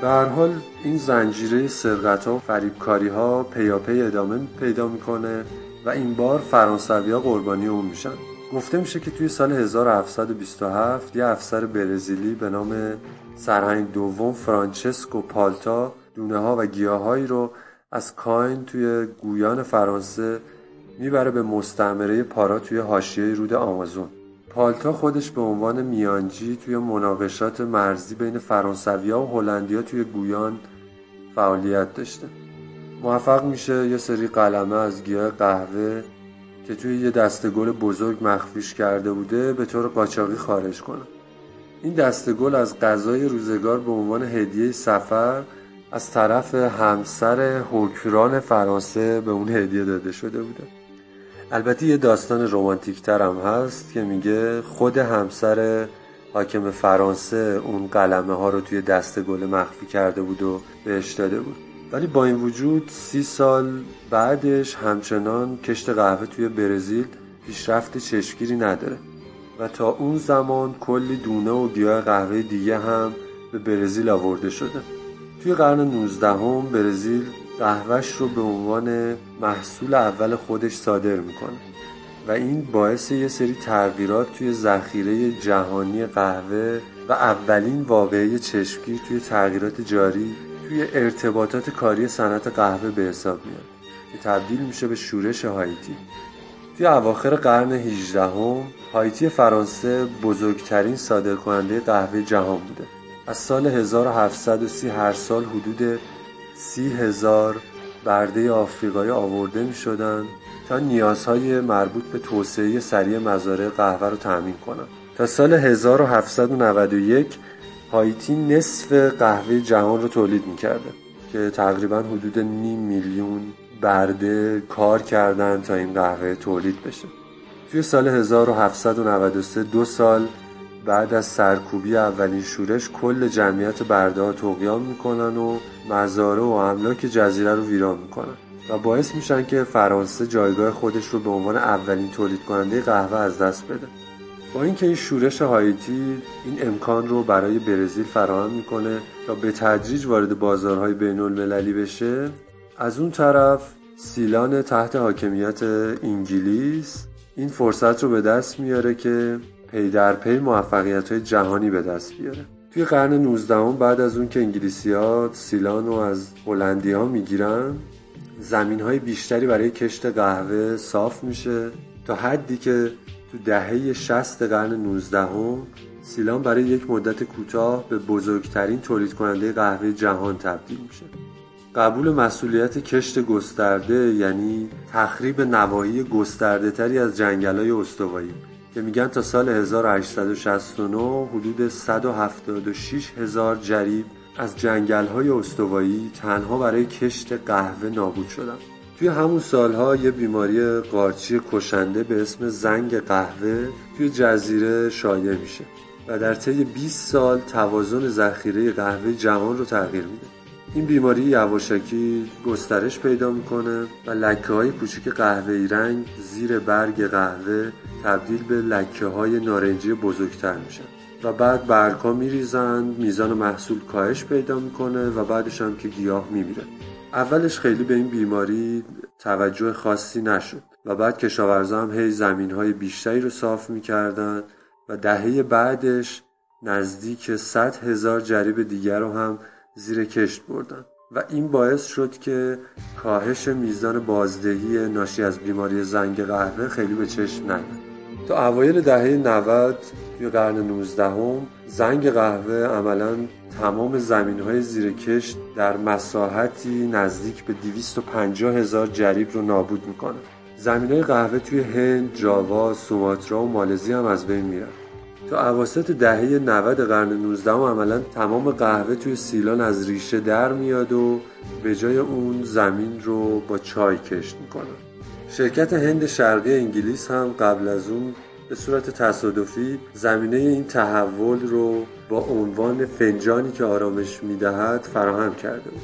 به حال این زنجیره سرقت ها و فریبکاری ها پیاپی ادامه پیدا می‌کنه و این بار فرانسوی ها قربانی اون میشن. گفته میشه که توی سال 1727 یه افسر برزیلی به نام سرهنگ دوم فرانچسکو پالتا دونه ها و گیاهایی رو از کاین توی گویان فرانسه می‌بره به مستعمره پارا توی حاشیه رود آمازون. پالتا خودش به عنوان میانجی توی مناقشات مرزی بین فرانسویا و هلندیا توی گویان فعالیت داشته. موفق میشه یه سری قلمه از گیاه قهوه که توی یه دسته گل بزرگ مخفیش کرده بوده به طور قاچاقی خارج کنه. این دسته گل از غذای روزگار به عنوان هدیه سفر از طرف همسر حکران فرانسه به اون هدیه داده شده بوده. البته یه داستان رومانتیک تر هم هست که میگه خود همسر حاکم فرانسه اون قلمه ها رو توی دست گل مخفی کرده بود و بهش داده بود. ولی با این وجود سی سال بعدش همچنان کشت قهوه توی برزیل پیشرفت چشمگیری نداره. و تا اون زمان کلی دونه و گیاه قهوه دیگه هم به برزیل آورده شده. توی قرن 19 هم برزیل قهوهش رو به عنوان محصول اول خودش صادر می‌کنه. و این باعث یه سری تغییرات توی ذخیره جهانی قهوه و اولین واقعه چشمگیر توی تغییرات جاری توی ارتباطات کاری صنعت قهوه به حساب میاد. که تبدیل میشه به شورش هایتی. توی اواخر قرن 18 هم هایتی فرانسه بزرگترین صادرکننده قهوه جهان بوده. از سال 1730 هر سال حدود سی هزار برده آفریقایی آورده می شدن تا نیازهای مربوط به توسعه سریع مزارع قهوه رو تأمین کنند. تا سال 1791 هایتی نصف قهوه جهان رو تولید می کرده که تقریبا حدود نیم میلیون برده کار کردن تا این قهوه تولید بشه. توی سال 1793 دو سال بعد از سرکوبی اولین شورش کل جمعیت برده ها توقیان می‌کنن و مزارع و املاک جزیره رو ویران می‌کنن و باعث میشن که فرانسه جایگاه خودش رو به عنوان اولین تولید کننده قهوه از دست بده. با اینکه این شورش هایتی این امکان رو برای برزیل فراهم می‌کنه تا به تدریج وارد بازارهای بین المللی بشه از اون طرف سیلان تحت حاکمیت انگلیس این فرصت رو به دست میاره که پی در پی موفقیت های جهانی به دست بیاره. توی قرن 19 بعد از اون که انگلیسی ها سیلان رو از هلندی ها می‌گیرن زمین های بیشتری برای کشت قهوه صاف میشه تا حدی که تو دهه 60 قرن 19 هم سیلان برای یک مدت کوتاه به بزرگترین تولید کننده قهوه جهان تبدیل میشه. قبول مسئولیت کشت گسترده یعنی تخریب نواحی گسترده تری از جنگل های استوایی که میگن تا سال 1869 حدود 176 هزار جریب از جنگل های استوایی تنها برای کشت قهوه نابود شدن. توی همون سالها یه بیماری قارچی کشنده به اسم زنگ قهوه توی جزیره شایع میشه و در طی 20 سال توازن ذخیره قهوه جهان رو تغییر میده. این بیماری یواشکی گسترش پیدا می‌کنه و لکه های کوچیک قهوه‌ای رنگ زیر برگ قهوه تبدیل به لکه های نارنجی بزرگتر میشن و بعد برگها میریزند میزان محصول کاهش پیدا می‌کنه و بعدش هم که گیاه میمیره. اولش خیلی به این بیماری توجه خاصی نشد و بعد کشاورزا هم هی زمین های بیشتری رو صاف می‌کردن و دهه بعدش نزدیک 100 هزار جریب دیگر رو هم زیر کشت بردن. و این باعث شد که کاهش میزان بازدهی ناشی از بیماری زنگ قهوه خیلی به چشم نیاد. تا اوایل دهه 90 توی قرن 19 هم زنگ قهوه عملا تمام زمین های زیر کشت در مساحتی نزدیک به 250 هزار جریب رو نابود می‌کنه. زمین های قهوه توی هند، جاوا، سوماترا و مالزی هم از بین میرن. تا اواسط دهه 90 قرن 19 هم عملا تمام قهوه توی سیلان از ریشه در میاد و به جای اون زمین رو با چای کشت می‌کنن شرکت هند شرقی انگلیس هم قبل از اون به صورت تصادفی زمینه این تحول رو با عنوان فنجانی که آرامش می‌دهد فراهم کرده بود.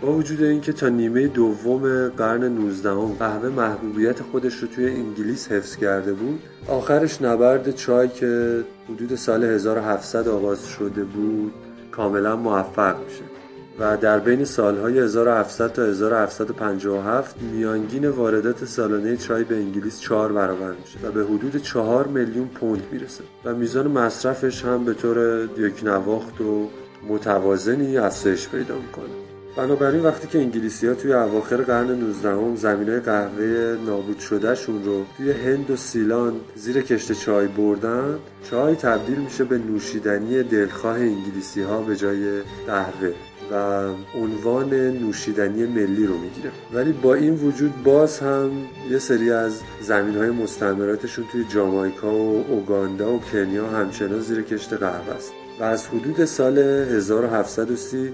با وجود اینکه تا نیمه دوم قرن 19 قهوه محبوبیت خودش رو توی انگلیس حفظ کرده بود آخرش نبرد چای که حدود سال 1700 آغاز شده بود کاملا موفق میشه. و در بین سالهای 1700 تا 1757 میانگین واردات سالانه چای به انگلیس چهار برابر میشه و به حدود چهار میلیون پوند می‌رسه و میزان مصرفش هم به طور یک نواخت و متوازنی افزایش پیدا می‌کنه. بنابراین وقتی که انگلیسی ها توی اواخر قرن 19 هم زمین های قهوه نابود شدهشون رو توی هند و سیلان زیر کشت چای بردن چای تبدیل میشه به نوشیدنی دلخواه انگلیسی ها به جای قهوه. و عنوان نوشیدنی ملی رو می‌گیره ولی با این وجود باز هم یه سری از زمین های مستعمراتشون توی جامایکا و اوگاندا و کنیا همچنان زیر کشت قهوه است و از حدود سال 1730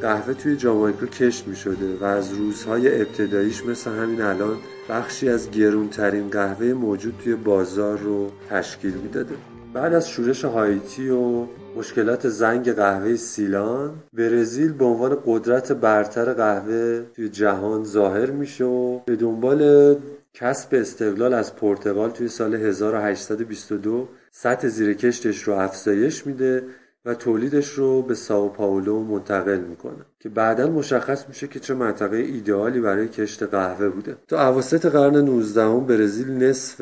قهوه توی جامایکا کشت می شده و از روزهای ابتداییش مثل همین الان بخشی از گرونترین قهوه موجود توی بازار رو تشکیل می‌داده. بعد از شورش هایتی و مشکلات زنگ قهوه سیلان. برزیل به عنوان قدرت برتر قهوه توی جهان ظاهر میشه و به دنبال کسب استقلال از پرتغال توی سال 1822 سطح زیر کشتش رو افزایش میده. و تولیدش رو به ساو پائولو منتقل می‌کنه که بعدا مشخص میشه که چه منطقه ایدئالی برای کشت قهوه بوده. تا اواسط قرن 19 برزیل نصف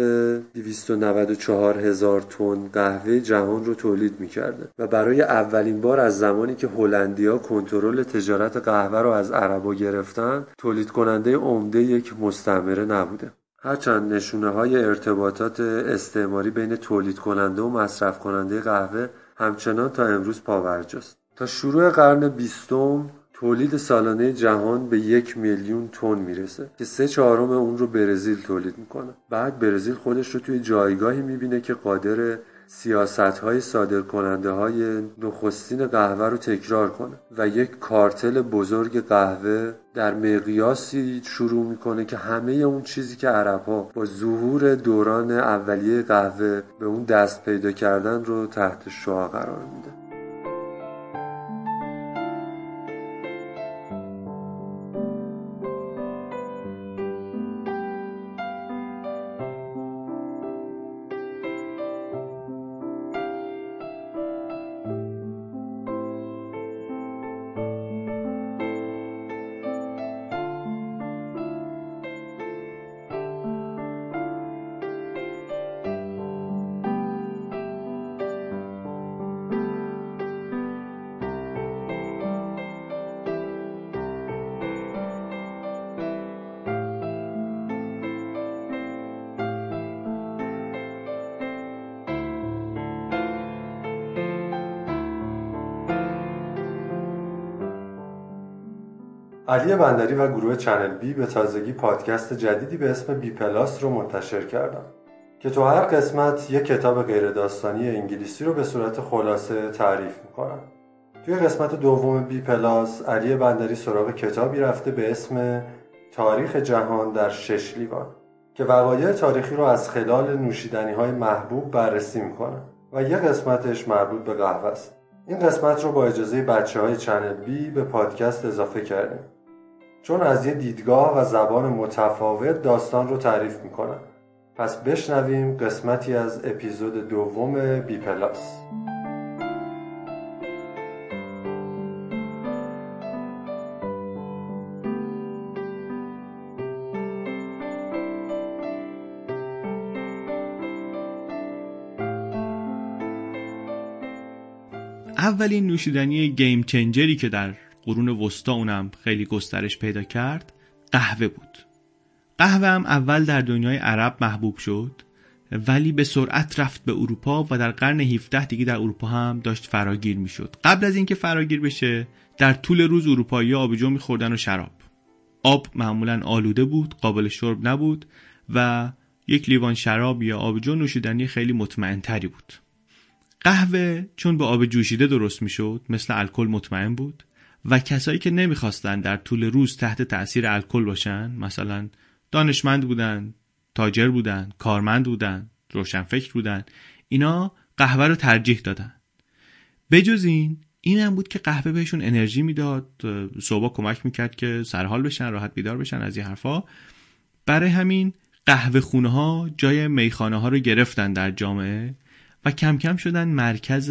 294 هزار تن قهوه جهان رو تولید می‌کرده و برای اولین بار از زمانی که هلندیا کنترل تجارت قهوه رو از عربا گرفتن تولید کننده عمده یک مستعمره نبوده. هرچند نشونه های ارتباطات استعماری بین تولید کننده و مصرف کننده قهوه همچنان تا امروز پاورجاست تا شروع قرن بیستم تولید سالانه جهان به یک میلیون تن می‌رسه که سه چهارم اون رو برزیل تولید می‌کنه. بعد برزیل خودش رو توی جایگاهی می‌بینه که قادر سیاست های صادر کننده های نخستین قهوه رو تکرار کنه و یک کارتل بزرگ قهوه در مقیاسی شروع می‌کنه که همه اون چیزی که عرب ها با ظهور دوران اولیه قهوه به اون دست پیدا کردن رو تحت شعا قرار میده. علی بندری و گروه چنل بی به تازگی پادکست جدیدی به اسم بی پلاس رو منتشر کردن که تو هر قسمت یک کتاب غیر داستانی انگلیسی رو به صورت خلاصه تعریف می‌کنن. توی قسمت دوم بی پلاس علی بندری سراغ کتابی رفته به اسم تاریخ جهان در شش لیوان که وقایع تاریخی رو از خلال نوشیدنی های محبوب بررسی می‌کنه و یک قسمتش مربوط به قهوه است. این قسمت رو با اجازه بچه های چنل بی به پادکست اضافه کردیم. چون از یه دیدگاه و زبان متفاوت داستان رو تعریف می‌کنن پس بشنویم قسمتی از اپیزود دوم بی پلاس. اولین نوشیدنی گیم چنجری که در قرون وسطا اونم خیلی گسترش پیدا کرد قهوه بود. قهوه هم اول در دنیای عرب محبوب شد ولی به سرعت رفت به اروپا و در قرن 17 دیگه در اروپا هم داشت فراگیر می‌شد. قبل از اینکه فراگیر بشه در طول روز اروپایی آبجو میخوردن و شراب. آب معمولا آلوده بود قابل شرب نبود و یک لیوان شراب یا آبجو نوشیدنی خیلی مطمئن تری بود. قهوه چون به آب جوشیده درست می‌شد مثل الکل مطمئن بود. و کسایی که نمی‌خواستن در طول روز تحت تاثیر الکل باشن مثلا دانشمند بودن تاجر بودن کارمند بودن روشنفکر بودن اینا قهوه رو ترجیح دادن. بجز این این هم بود که قهوه بهشون انرژی می‌داد صبح کمک می‌کرد که سرحال بشن راحت بیدار بشن از این حرفا. برای همین قهوه خونه ها جای میخانه ها رو گرفتن در جامعه و کم کم شدن مرکز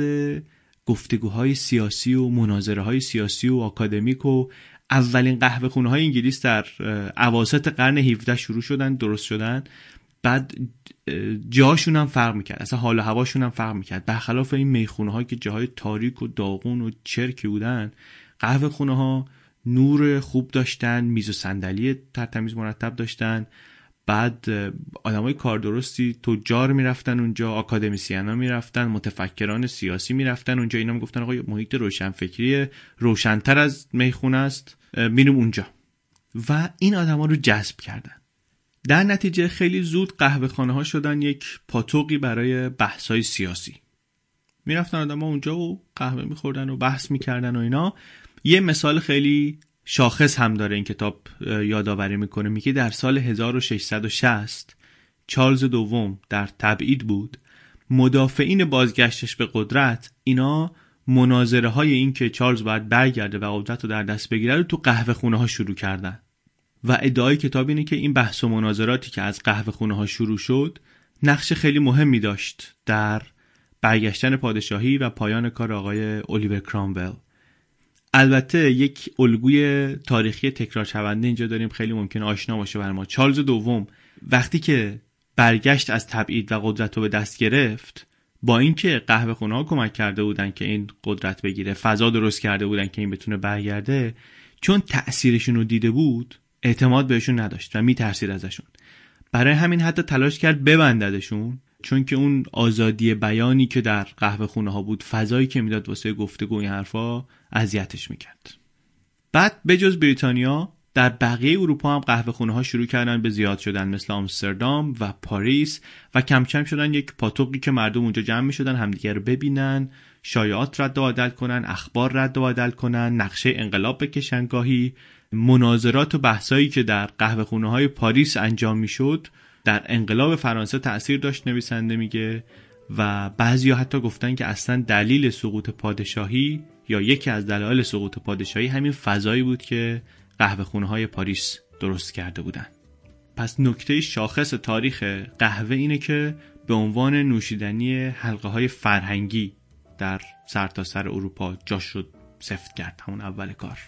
گفتگوهای سیاسی و مناظره های سیاسی و آکادمیک و اولین قهوه خونه های انگلیس در عواسط قرن 17 شروع شدن درست شدن. بعد جاشون هم فرق می‌کرد اصلا حال و هواشون هم فرق می‌کرد. برخلاف این می‌خونه ها که جاهای تاریک و داغون و چرکی بودن قهوه خونه ها نور خوب داشتن میز و صندلی ترتمیز مرتب داشتن. بعد آدمای کار درستی تجار می‌رفتن اونجا آکادمیسیانا می‌رفتن متفکران سیاسی می‌رفتن اونجا. اینا می‌گفتن آقا محیط روشنفکری روشنتر از می‌خونه است میریم اونجا. و این آدما رو جذب کردن. در نتیجه خیلی زود قهوه خانه ها شدن یک پاتوقی برای بحث های سیاسی. می‌رفتن آدم ها اونجا و قهوه میخوردن و بحث می‌کردن و اینا. یه مثال خیلی شاخص هم داره این کتاب یادآوری می‌کنه. میگه در سال 1660 چارلز دوم در تبعید بود. مدافعین بازگشتش به قدرت اینا مناظره های این که چارلز باید برگرده و قدرت رو در دست بگیره رو تو قهوه خونه ها شروع کردن. و ادعای کتاب اینه که این بحث و مناظراتی که از قهوه خونه ها شروع شد نقش خیلی مهمی داشت در برگشتن پادشاهی و پایان کار آقای الیور کرامول. البته یک الگوی تاریخی تکرار شونده اینجا داریم خیلی ممکن آشنا باشه بر ما. چارلز دوم وقتی که برگشت از تبعید و قدرت رو به دست گرفت با اینکه قهوه خونه ها کمک کرده بودن که این قدرت بگیره فضا درست کرده بودن که این بتونه برگرده چون تأثیرشون رو دیده بود اعتماد بهشون نداشت و میترسید ازشون. برای همین حتی تلاش کرد ببنددشون. چون که اون آزادی بیانی که در قهوه خونه ها بود فضایی که می‌داد واسه گفتگو این حرفا اذیتش می‌کرد. بعد بجز بریتانیا در بقیه اروپا هم قهوه خونه ها شروع کردن به زیاد شدن مثل آمستردام و پاریس و کم کم شدن یک پاتوقی که مردم اونجا جمع می شدن همدیگه رو ببینن شایعات رد و بدل کنن اخبار رد و بدل کنن نقشه انقلاب بکشن گاهی. مناظرات و بحثایی که در قهوه خونه های پاریس انجام می شد در انقلاب فرانسه تأثیر داشت نویسنده میگه و بعضی حتی گفتن که اصلا دلیل سقوط پادشاهی یا یکی از دلایل سقوط پادشاهی همین فضایی بود که قهوه خونه های پاریس درست کرده بودن. پس نکته شاخص تاریخ قهوه اینه که به عنوان نوشیدنی حلقه های فرهنگی در سرتاسر سر اروپا جاش شد سفت کرد همون اول کار.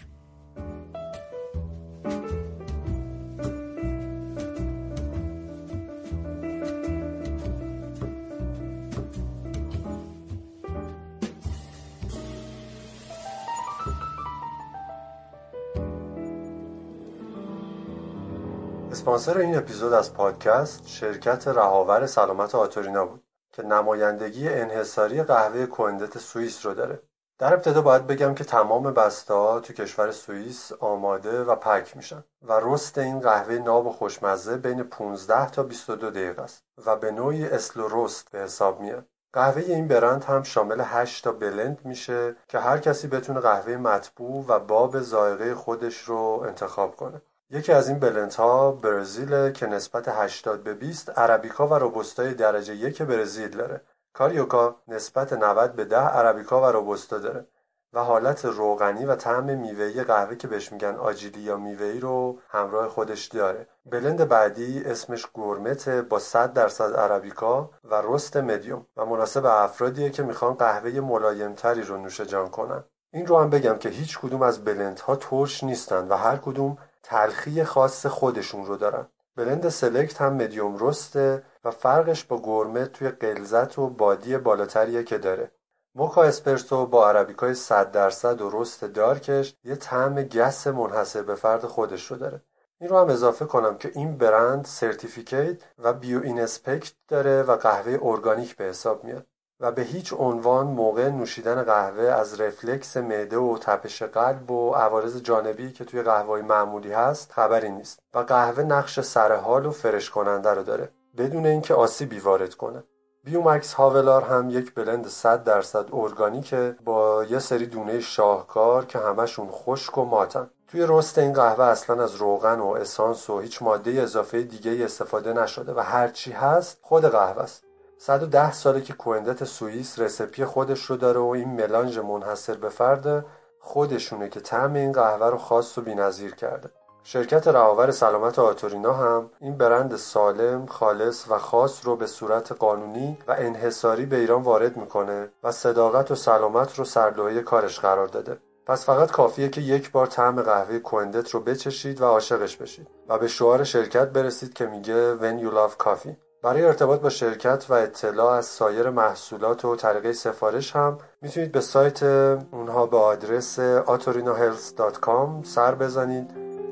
اسپانسر این اپیزود از پادکست شرکت رهاور سلامت آتورینا بود که نمایندگی انحصاری قهوه کوندت سوئیس رو داره. در ابتدا باید بگم که تمام بسته ها تو کشور سوئیس آماده و پک میشن و رست این قهوه ناب و خوشمزه بین 15 تا 22 دقیقه است و به نوعی اسلو رست به حساب میاد. قهوه این برند هم شامل 8 تا بلند میشه که هر کسی بتونه قهوه مطبوع و باب ذائقه خودش رو انتخاب کنه. یکی از این بلندها برزیل که نسبت 80 به 20 عربیکا و روبوستای درجه یک برزیل داره. کاریوکا نسبت 90 به 10 عربیکا و روبوستا داره. و حالت روغنی و طعم میوه‌ای قهوه که بهش میگن آجیلی یا میوه‌ای رو همراه خودش داره. بلند بعدی اسمش گورمته با 100 درصد عربیکا و رست مدیوم. و مناسب افرادیه که می‌خوان قهوه ملایمتری رو نوش جان کنن. این رو هم بگم که هیچ کدوم از بلندها ترش نیستن و هر کدوم تلخی خاص خودشون رو دارن. blend select هم medium roast ه و فرقش با gourmet توی غلظت و body بالاتریه که داره. موکا اسپرسو با عربیکای 100 درصد و roast dark ش یه طعم گس منحصر به فرد خودش رو داره. این رو هم اضافه کنم که این برند certificate و bio inspect داره و قهوه ارگانیک به حساب میاد. و به هیچ عنوان موقع نوشیدن قهوه از ریفلاکس معده و تپش قلب و عوارض جانبی که توی قهوه معمولی هست خبری نیست و قهوه نقش سرحال و fresh کننده رو داره بدون اینکه آسیبی وارد کنه. بیومکس هاولار هم یک بلند 100 درصد ارگانیکه با یه سری دونه شاهکار که همشون خشک و ماتن. توی رست این قهوه اصلا از روغن و اسانس و هیچ ماده اضافه دیگه استفاده نشده و هرچی هست خود قهوه است. 110 ساله که کوندت سوئیس رسپی خودش رو داره و این ملانژ منحصر به فرد خودشونه که طعم این قهوه رو خاص و بی‌نظیر کرده. شرکت رهاور سلامت آتورینا هم این برند سالم، خالص و خاص رو به صورت قانونی و انحصاری به ایران وارد می‌کنه و صداقت و سلامت رو سرلوحه کارش قرار داده. پس فقط کافیه که یک بار طعم قهوه کوندت رو بچشید و عاشقش بشید و به شعار شرکت برسید که میگه When you love coffee برای ارتباط با شرکت و اطلاع از سایر محصولات و طریقه سفارش هم می‌تونید به سایت اونها به آدرس atorinohealth.com سر بزنید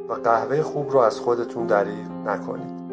و قهوه خوب رو از خودتون دریغ نکنید.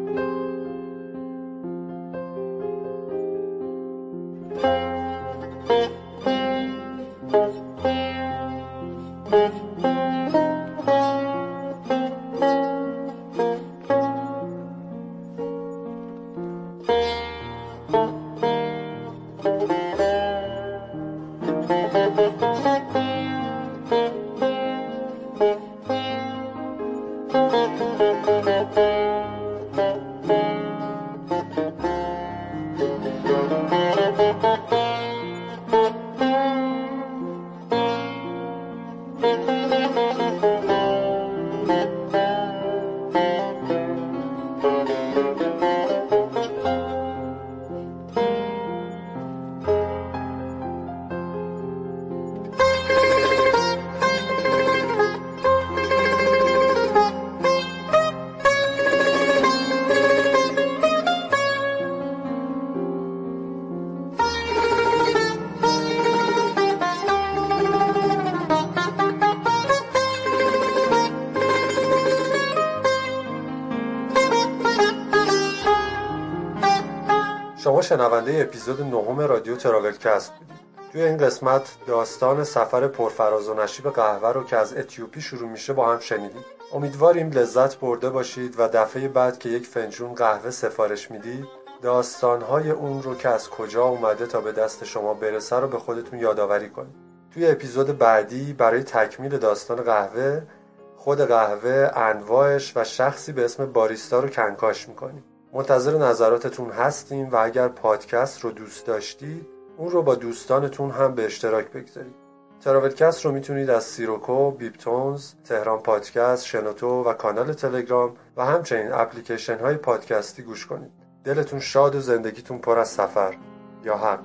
شنونده اپیزود نهم رادیو تراولکست بودید توی این قسمت داستان سفر پرفراز و نشیب قهوه رو که از اتیوپی شروع میشه با هم شنیدیم. امیدواریم لذت برده باشید و دفعه بعد که یک فنجون قهوه سفارش می‌دید داستانهای اون رو که از کجا اومده تا به دست شما برسه رو به خودتون یادآوری کنید. توی اپیزود بعدی برای تکمیل داستان قهوه خود قهوه انواعش و شخصی به اسم باریستا رو کنکاش می‌کنیم. منتظر نظراتتون هستیم و اگر پادکست رو دوست داشتید اون رو با دوستانتون هم به اشتراک بگذارید. تراولکست رو می‌تونید از سیروکو، بیپتونز، تهران پادکست، شنوتو و کانال تلگرام و همچنین اپلیکیشن های پادکستی گوش کنید. دلتون شاد و زندگیتون پر از سفر یا حق.